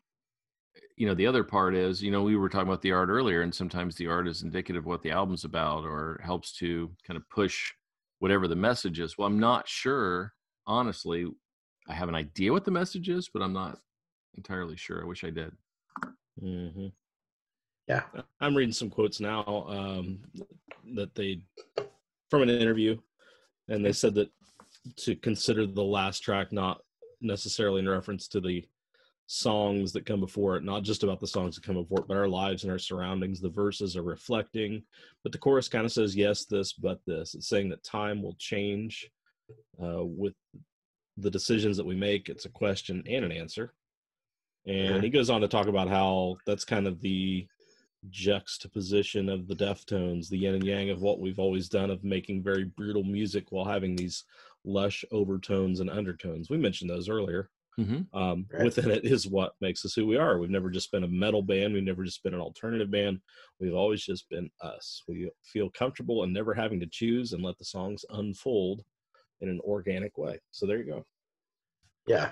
you know, the other part is, you know, we were talking about the art earlier, and sometimes the art is indicative of what the album's about or helps to kind of push whatever the message is. Well, I'm not sure, honestly. I have an idea what the message is, but I'm not entirely sure. I wish I did. hmm Yeah. I'm reading some quotes now um, that they from an interview, and they said that to consider the last track not necessarily in reference to the songs that come before it, not just about the songs that come before it, but our lives and our surroundings. The verses are reflecting, but the chorus kind of says yes, this, but this. It's saying that time will change uh, with the decisions that we make. It's a question and an answer. And he goes on to talk about how that's kind of the juxtaposition of the Deftones, the yin and yang of what we've always done of making very brutal music while having these lush overtones and undertones. We mentioned those earlier. Mm-hmm. Um, Right. Within it is what makes us who we are. We've never just been a metal band. We've never just been an alternative band. We've always just been us. We feel comfortable and never having to choose and let the songs unfold in an organic way. So there you go. Yeah,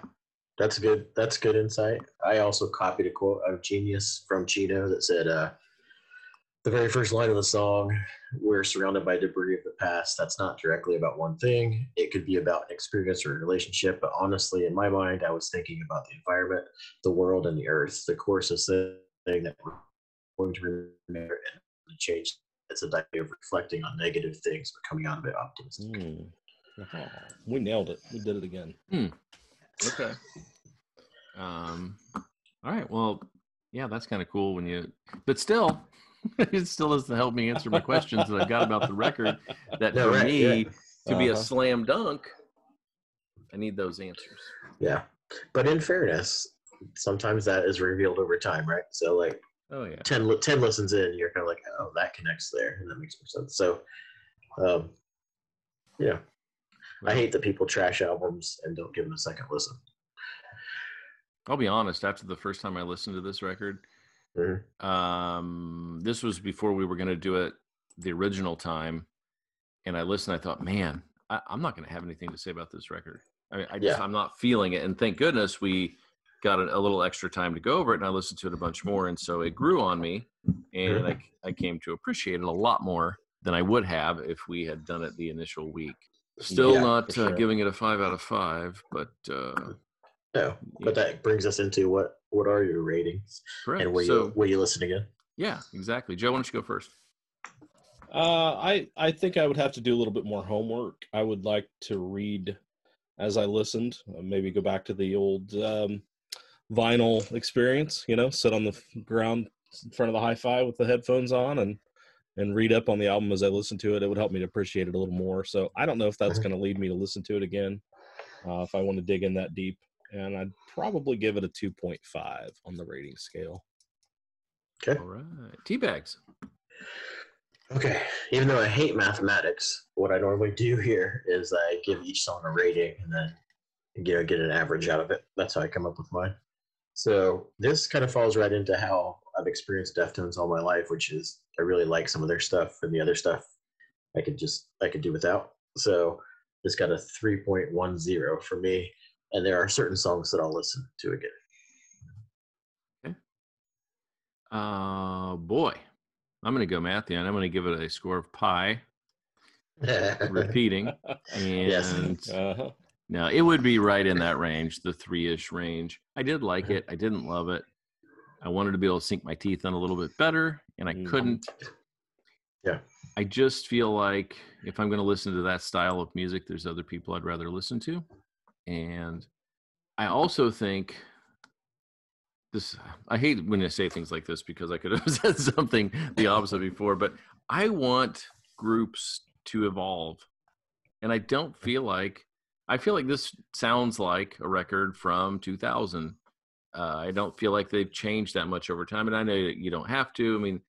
that's good. That's good insight. I also copied a quote of Genius from Chino that said, uh, the very first line of the song, we're surrounded by debris of the past. That's not directly about one thing. It could be about an experience or a relationship. But honestly, in my mind, I was thinking about the environment, the world, and the earth. The course is saying that we're going to remember and change. It's a idea of reflecting on negative things, but coming out of it optimistic. Hmm. Oh, we nailed it. We did it again. Okay. Um. All right. Well, yeah, that's kind of cool when you, but still, *laughs* it still doesn't help me answer my questions that I've got about the record. That No, for right, me yeah. to be a Uh-huh. slam dunk, I need those answers. Yeah. But in fairness, sometimes that is revealed over time, right? So like Oh yeah. 10, 10 listens in, you're kind of like, oh, that connects there. And that makes more sense. So, um, yeah. I hate that people trash albums and don't give them a second listen. I'll be honest. After the first time I listened to this record, Um, this was before we were going to do it the original time, and I listened. I thought, man, I, I'm not going to have anything to say about this record. I, mean, I just, Yeah. I'm not feeling it. And thank goodness we got a, a little extra time to go over it, and I listened to it a bunch more, and so it grew on me, and I, I came to appreciate it a lot more than I would have if we had done it the initial week. Still Yeah, not uh, sure. giving it a five out of five, but uh, No, but that brings us into what what are your ratings correct. and where so you where you listen again? yeah, exactly. Joe, why don't you go first? Uh, I I think I would have to do a little bit more homework. I would like to read as I listened. Uh, maybe go back to the old um, vinyl experience. You know, sit on the ground in front of the hi-fi with the headphones on and and read up on the album as I listen to it. It would help me to appreciate it a little more. So I don't know if that's Mhm. going to lead me to listen to it again. Uh, if I want to dig in that deep, and I'd probably give it a two point five on the rating scale. Okay. All right, Teabags. Okay. Even though I hate mathematics, what I normally do here is I give each song a rating and then you know get an average out of it. That's how I come up with mine. So this kind of falls right into how I've experienced Deftones all my life, which is I really like some of their stuff and the other stuff I could just I could do without. So this got a 3.10 for me. And there are certain songs that I'll listen to again. Okay. Uh, boy, I'm going to go Matthew, and I'm going to give it a score of pi, *laughs* repeating. And Yes. Uh-huh. no, it would be right in that range, the three ish range. I did like it. I didn't love it. I wanted to be able to sink my teeth in a little bit better, and I Mhm. couldn't. Yeah. I just feel like if I'm going to listen to that style of music, there's other people I'd rather listen to. And I also think this, I hate when I say things like this because I could have *laughs* said something the opposite before, but I want groups to evolve. And I don't feel like, I feel like this sounds like a record from 2000. Uh, I don't feel like they've changed that much over time. And I know you don't have to. I mean,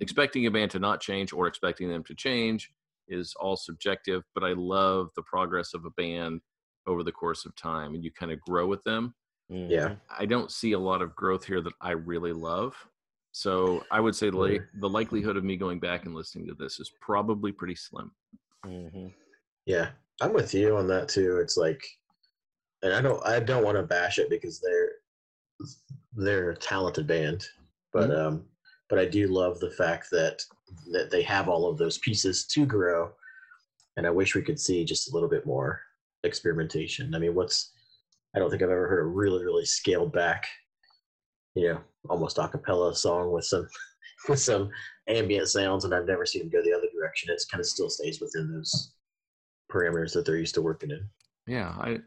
expecting a band to not change or expecting them to change is all subjective, but I love the progress of a band over the course of time and you kind of grow with them. Yeah. I don't see a lot of growth here that I really love. So I would say the, li- the likelihood of me going back and listening to this is probably pretty slim. Mhm. Yeah, I'm with you on that too. It's like, and I don't, I don't want to bash it because they're, they're a talented band, but um, but I do love the fact that that they have all of those pieces to grow, and I wish we could see just a little bit more experimentation. I mean, what's, I don't think I've ever heard a really, really scaled back, you know, almost a cappella song with some *laughs* with some ambient sounds, and I've never seen them go the other direction. It's kind of still stays within those parameters that they're used to working in. Yeah, I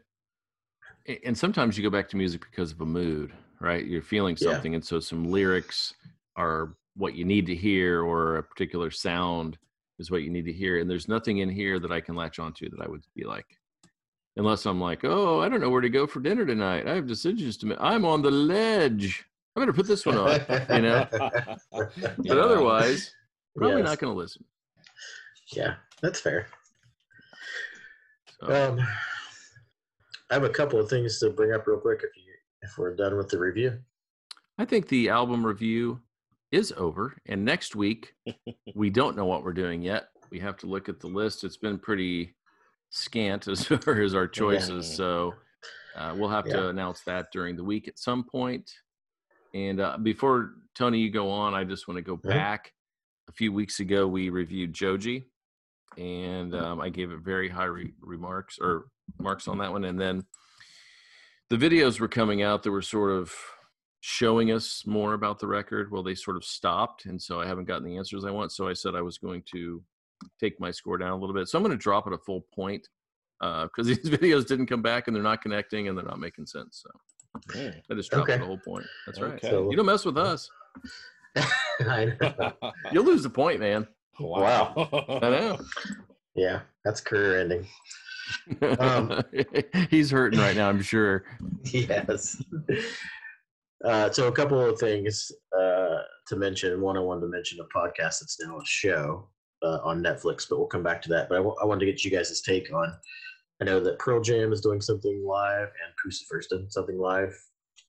and sometimes you go back to music because of a mood, right? You're feeling Yeah. something and so some lyrics are what you need to hear or a particular sound is what you need to hear and there's nothing in here that I can latch onto that I would be like unless I'm like, "Oh, I don't know where to go for dinner tonight. I have decisions to make. I'm on the ledge. I better put this one on." you know? *laughs* But otherwise, probably Yes. not going to listen. Yeah, that's fair. So, Um, I have a couple of things to bring up real quick if you if we're done with the review. I think the album review is over, and next week *laughs* we don't know what we're doing yet. We have to look at the list. It's been pretty scant as *laughs* far as our choices, Yeah. so uh, we'll have Yeah. to announce that during the week at some point. And uh, before Tony, you go on, I just want to go Mhm. back. A few weeks ago, we reviewed Joji, and Mm-hmm. um, I gave it very high re- remarks or marks on that one. And then the videos were coming out that were sort of showing us more about the record. Well, they sort of stopped, and so I haven't gotten the answers I want. So I said I was going to take my score down a little bit. So I'm going to drop it a full point because *laughs* these videos didn't come back and they're not connecting and they're not making sense. So Mm. I just dropped it Okay. a whole point. That's right. Okay. So- You don't mess with us. *laughs* I know. *laughs* You'll lose a point, man. wow. I know. Yeah, that's career ending. Um, He's hurting right now, I'm sure. yes. Uh, so a couple of things uh, to mention. One, I wanted to mention a podcast that's now a show uh, on Netflix, but we'll come back to that. But I wanted to get you guys' take on. I know that Pearl Jam is doing something live, and Puscifer's done something live,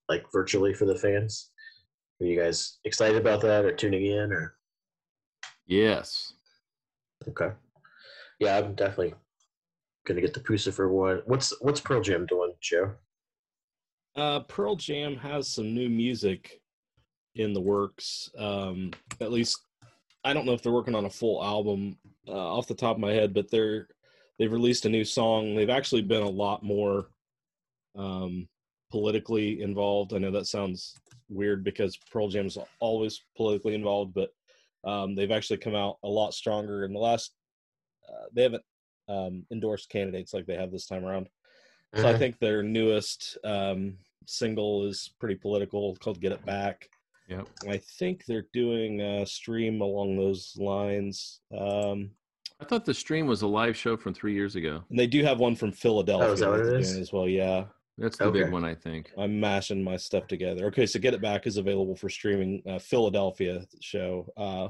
like virtually for the fans. Are you guys excited about that, or tuning in, or Yes. okay? Yeah, I'm definitely gonna get the Crucifer one. What's what's Pearl Jam doing, Joe? Uh, Pearl Jam has some new music in the works. Um, at least I don't know if they're working on a full album uh, off the top of my head, but they're they've released a new song. They've actually been a lot more um, politically involved. I know that sounds weird because Pearl Jam's always politically involved, but um, they've actually come out a lot stronger in the last. Uh, they haven't um, endorsed candidates like they have this time around. So I think their newest um, single is pretty political, called "Get It Back." Yep. I think they're doing a stream along those lines, um, I thought the stream was a live show from three years ago. and they do have one from Philadelphia Oh, that what it is? as well. Yeah, That's the big one, I think. I'm mashing my stuff together. Okay, so "Get It Back" is available for streaming. Uh, Philadelphia show, uh,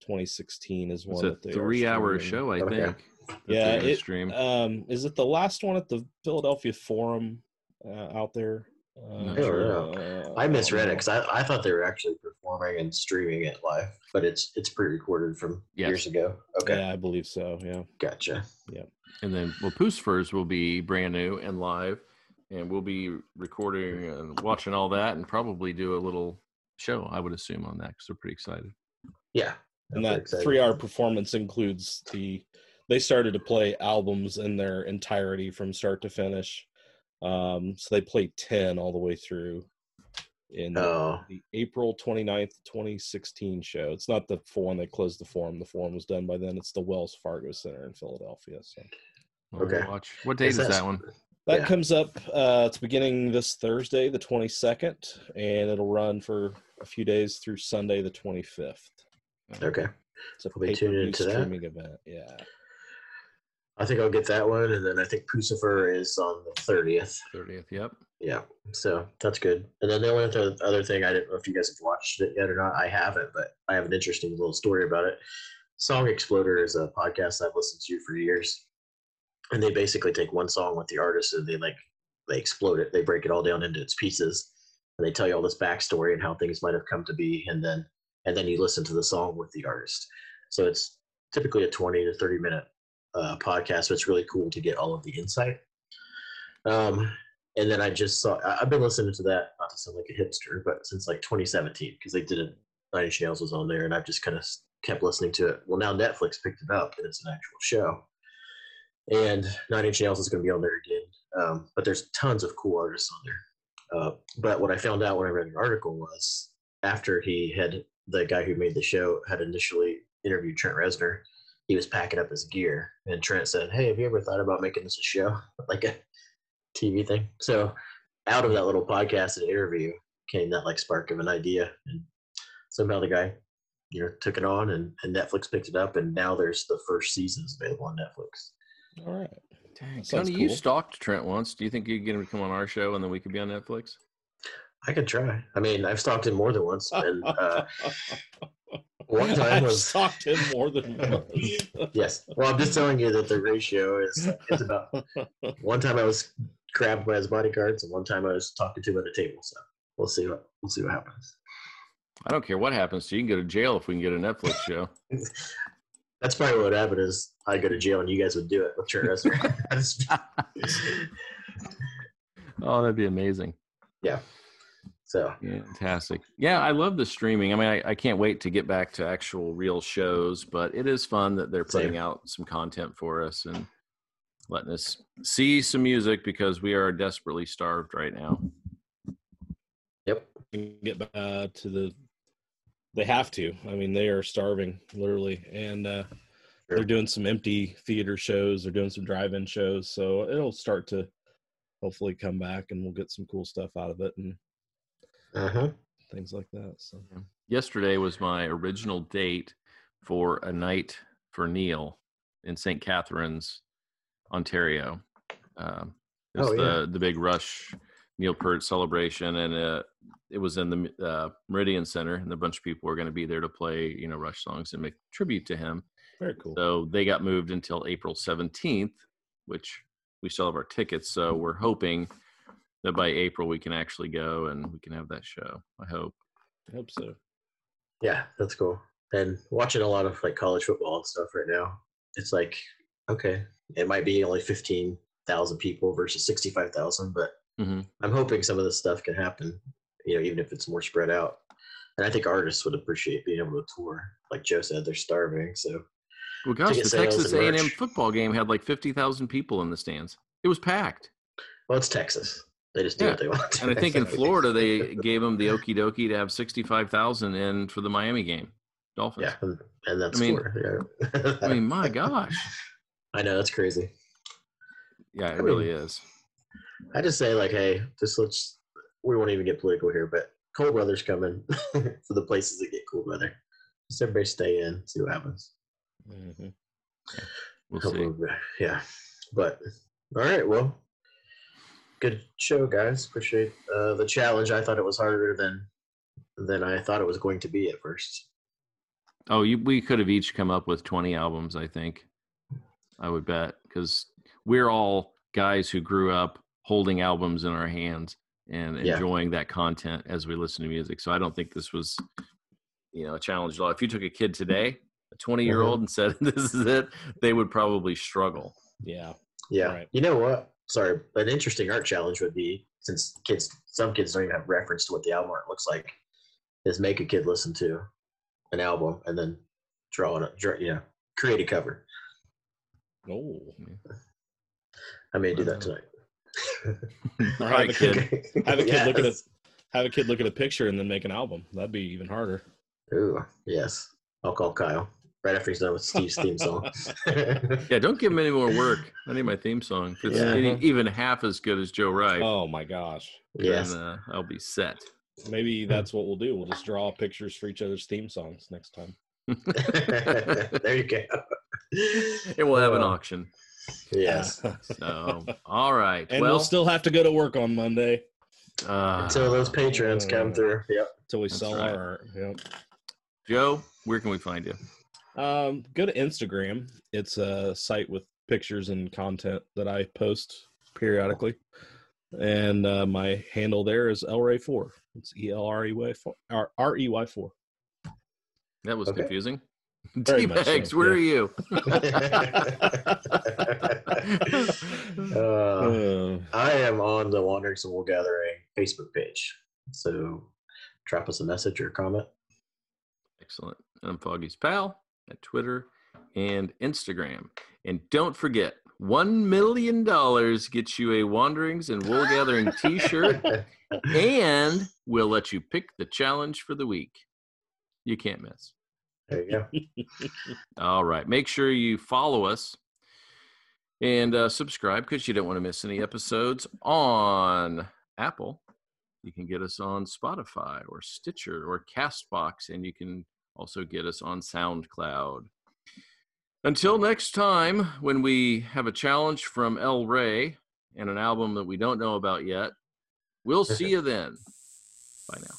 2016 is one. It's one. a that they three-hour show, I Okay. think. Yeah, they're it- stream. Um, is it the last one at the Philadelphia Forum uh, out there? Uh, I don't know. I misread it because I, I thought they were actually performing and streaming it live, but it's it's pre-recorded from Yes. years ago. Okay, Yeah, I believe so. Yeah. gotcha. Yeah, and then, well, Puscifer's will be brand new and live, and we'll be recording and watching all that, and probably do a little show. I would assume on that because we're pretty excited. Yeah, And I'm that three hour performance includes the they started to play albums in their entirety from start to finish. Um, so they played 10 all the way through in Oh, the April 29th, 2016 show. It's not the full one they closed the forum. The forum was done by then. It's the Wells Fargo Center in Philadelphia. So Okay. Watch. What date is, that- that one? that Yeah. comes up uh it's beginning this Thursday, the 22nd, and it'll run for a few days through Sunday the 25th. okay. It's a I'll be tuning pay-per-view into that. streaming event. Yeah. I think I'll get that one, and then I think Puscifer is on the thirtieth. Thirtieth. Yep. Yeah, so that's good. And then the only other, other thing I didn't know if you guys have watched it yet or not. I haven't, but I have an interesting little story about it. Song Exploder is a podcast I've listened to for years, and they basically take one song with the artist and they like they explode it. They break it all down into its pieces, and they tell you all this backstory and how things might have come to be, and then and then you listen to the song with the artist. So it's typically a twenty to thirty minute uh, podcast, so it's really cool to get all of the insight. Um, and then I just saw I've been listening to that not to sound like a hipster, but since like 2017 because they did it. Nine Inch Nails was on there, and I've just kind of kept listening to it. Well, now Netflix picked it up, and it's an actual show. And Nine Inch Nails is going to be on there again, um, but there's tons of cool artists on there. Uh, but what I found out when I read an article was after he had the guy who made the show had initially interviewed Trent Reznor, he was packing up his gear, and Trent said, "Hey, have you ever thought about making this a show, *laughs* like a TV thing?" So, out of that little podcast and interview came that like spark of an idea, and somehow the guy, you know, took it on, and, and Netflix picked it up, and now there's the first seasons available on Netflix. All right. Dang, Sounds Tony, you stalked Trent once. Do you think you could get him to come on our show and then we could be on Netflix? I could try. I mean, I've stalked him more than once, and uh, *laughs* one time *laughs* I've was stalked him more than *laughs* once. yes. Well, I'm just telling you that the ratio is it's about *laughs* one time I was grabbed by his bodyguards, and one time I was talking to him at a table. So we'll see what we'll see what happens. I don't care what happens to you. You can go to jail if we can get a Netflix show. That's probably what would happen is I go to jail and you guys would do it with your Reznor. oh, that'd be amazing. So Fantastic. Yeah, I love the streaming. I mean, I, I can't wait to get back to actual real shows, but it is fun that they're putting Same. out some content for us and letting us see some music because we are desperately starved right now. yep. get back uh, to the they have to i mean they are starving literally and uh Sure. they're doing some empty theater shows they're doing some drive-in shows so it'll start to hopefully come back and we'll get some cool stuff out of it and Uh-huh. things like that so Yesterday was my original date for a night for Neil in St. Catharines, Ontario. Um, it was Oh, yeah. the the big Rush Neil Peart celebration, and uh, it was in the uh, Meridian Center, and a bunch of people were going to be there to play, you know, Rush songs and make tribute to him. very cool So they got moved until April 17th, which we still have our tickets. So we're hoping that by April we can actually go and we can have that show. I hope. i hope so Yeah, that's cool. And watching a lot of like college football and stuff right now, it's like, okay, it might be only fifteen thousand people versus sixty-five thousand, but Mhm. I'm hoping some of this stuff can happen. You know, even if it's more spread out. And I think artists would appreciate being able to tour. Like Joe said, they're starving, so Well, gosh, the Texas A&M football game had like 50,000 people in the stands. It was packed. well, it's Texas. They just do Yeah. what they want. To. And I think in Florida they *laughs* gave them the okie dokie to have 65,000 in for the Miami game. Dolphins. yeah, and, and that's I mean- Yeah. I mean, my *laughs* gosh. I know that's crazy. Yeah, it I mean, really is. I just say like, hey, just let's. We won't even get political here, but cold weather's coming *laughs* for the places that get cold weather. Just everybody stay in, see what happens. Mhm. We'll see. Yeah, but all right, well, good show, guys. Appreciate uh, the challenge. I thought it was harder than than I thought it was going to be at first. Oh, you, we could have each come up with 20 albums, I think. I would bet because we're all guys who grew up holding albums in our hands and Yeah. enjoying that content as we listen to music. So I don't think this was, you know, a challenge at all. If you took a kid today, a 20 year old, and said, *laughs* this is it, they would probably struggle. Yeah. Yeah. Right. You know what? Sorry, an interesting art challenge would be since kids, some kids don't even have reference to what the album art looks like, is make a kid listen to an album and then draw it, draw, you know, create a cover. Oh. I may do that Uh, tonight. Or *laughs* All right, have a kid. kid. Have a kid look at a have a kid look at a picture and then make an album. That'd be even harder. Ooh, yes. I'll call Kyle right after he's done with Steve's theme song. *laughs* Yeah, don't give him any more work. I need my theme song. If it's Yeah. any, even half as good as Joe Wright, Oh my gosh. yes. then uh, I'll be set. Maybe *laughs* that's what we'll do. We'll just draw pictures for each other's theme songs next time. *laughs* there you go. And we'll have an Uh, auction. Yes. So, all right. and well, we'll still have to go to work on Monday uh, Until those patrons come through. Yep. until we That's sell right. our art. Yep. Joe, where can we find you? Um, go to Instagram. It's a site with pictures and content that I post periodically. And uh, my handle there is Elray4. It's E L R E Y 4. R E Y 4. That was Okay. confusing. Very much so, Teabags, where are you? *laughs* uh, Uh, I am on the Wandering Soul Gathering Facebook page. So drop us a message or comment. Excellent. I'm Foggy's pal at Twitter and Instagram. And don't forget, $1 million gets you a Wanderings and Wool Gathering *laughs* t shirt, and we'll let you pick the challenge for the week. You can't miss. there you go. *laughs* All right. Make sure you follow us and uh, subscribe because you don't want to miss any episodes on Apple. You can get us on Spotify or Stitcher or Castbox, and you can also get us on SoundCloud. Until next time, when we have a challenge from El Rey and an album that we don't know about yet, we'll see *laughs* you then. Bye now.